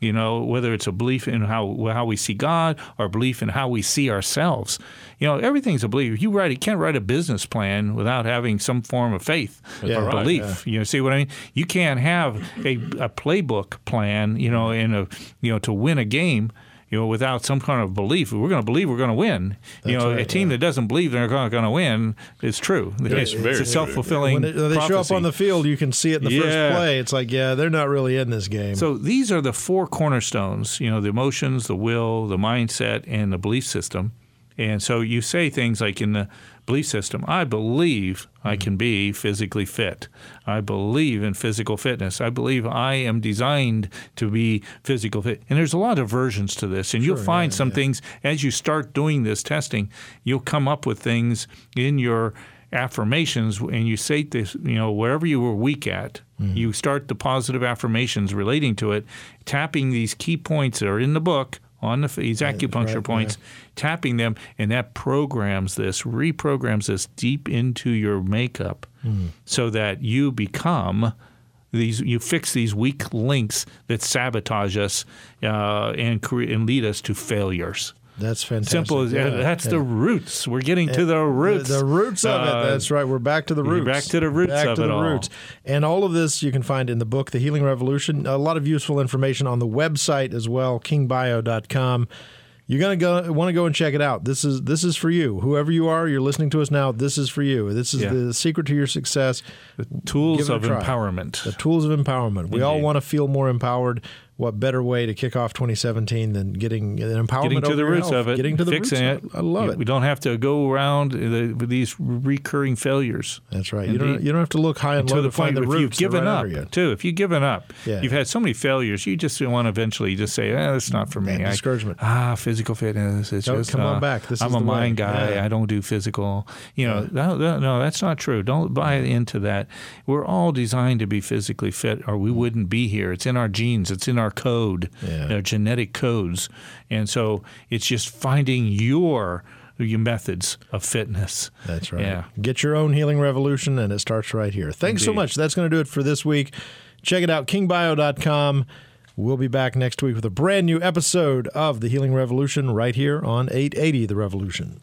Speaker 3: You know, whether it's a belief in how how we see God or a belief in how we see ourselves. You know, everything's a belief. You write, you can't write a business plan without having some form of faith
Speaker 2: Yeah,
Speaker 3: or
Speaker 2: right,
Speaker 3: belief. You know, see what I mean? You can't have a, a playbook plan. You know, in a you know to win a game. You know, without some kind of belief, we're going to believe we're going to win. you
Speaker 2: That's
Speaker 3: know, a team
Speaker 2: yeah.
Speaker 3: that doesn't believe they're going to win is true.
Speaker 4: It's very
Speaker 3: a self fulfilling.
Speaker 2: when they, when they show up on the field, you can see it in the
Speaker 3: Yeah.
Speaker 2: first play. It's like, yeah, they're not really in this game.
Speaker 3: So these are the four cornerstones, you know, the emotions, the will, the mindset, and the belief system. And so you say things like in the belief system, I believe I can be physically fit. I believe in physical fitness. I believe I am designed to be physical fit. And there's a lot of versions to this. And you'll find
Speaker 2: yeah,
Speaker 3: some
Speaker 2: yeah.
Speaker 3: things as you start doing this testing, you'll come up with things in your affirmations and you say this, you know, wherever you were weak at,
Speaker 2: Mm-hmm.
Speaker 3: you start the positive affirmations relating to it, tapping these key points that are in the book on the these acupuncture
Speaker 2: right,
Speaker 3: points, tapping them, and that programs this, reprograms this deep into your makeup
Speaker 2: Mm-hmm.
Speaker 3: so that you become these you fix these weak links that sabotage us uh, and cre- and lead us to failures.
Speaker 2: That's fantastic.
Speaker 3: Simple as
Speaker 2: Yeah,
Speaker 3: that's
Speaker 2: yeah.
Speaker 3: the roots. We're getting to the roots.
Speaker 2: The, the roots of
Speaker 3: Uh,
Speaker 2: it. That's right. We're back to the roots.
Speaker 3: back to the roots
Speaker 2: Back
Speaker 3: of
Speaker 2: to
Speaker 3: it
Speaker 2: the
Speaker 3: all.
Speaker 2: roots. And all of this you can find in the book, The Healing Revolution. A lot of useful information on the website as well, kingbio.com. You're gonna go want to go and check it out. This is this is for you. Whoever you are, you're listening to us now. This is for you. This is
Speaker 3: Yeah.
Speaker 2: the secret to your success.
Speaker 3: The tools
Speaker 2: Give it a
Speaker 3: of empowerment.
Speaker 2: The tools of empowerment. We all want to feel more empowered. What better way to kick off 2017 than getting an empowerment
Speaker 3: Getting to the roots
Speaker 2: health?
Speaker 3: of it,
Speaker 2: Getting to the
Speaker 3: fixing
Speaker 2: roots.
Speaker 3: it.
Speaker 2: It. I love it.
Speaker 3: We don't have to go around the, with these recurring failures.
Speaker 2: That's right. You don't you don't have to look high and
Speaker 3: to
Speaker 2: low
Speaker 3: the
Speaker 2: to find
Speaker 3: point
Speaker 2: the
Speaker 3: if
Speaker 2: roots.
Speaker 3: you've given
Speaker 2: They're
Speaker 3: up
Speaker 2: you.
Speaker 3: too. If you've given up,
Speaker 2: Yeah.
Speaker 3: you've had so many failures. You just want to eventually just say, "Eh, that's not for me."
Speaker 2: Yeah,
Speaker 3: I-
Speaker 2: discouragement.
Speaker 3: ah, physical fitness. It's
Speaker 2: Don't
Speaker 3: just
Speaker 2: come on
Speaker 3: uh,
Speaker 2: back. This
Speaker 3: I'm
Speaker 2: is
Speaker 3: a
Speaker 2: the way.
Speaker 3: mind guy.
Speaker 2: Yeah.
Speaker 3: I don't do physical. You know, no, no, no, that's not true. Don't buy into that. We're all designed to be physically fit, or we wouldn't be here. It's in our genes. It's in our code.
Speaker 2: Yeah.
Speaker 3: Our genetic codes, and so it's just finding your your methods of fitness.
Speaker 2: That's right.
Speaker 3: Yeah.
Speaker 2: Get your own healing revolution, and it starts right here. Thanks so much. That's going to do it for this week. Check it out, kingbio.com. We'll be back next week with a brand new episode of The Healing Revolution right here on 880 The Revolution.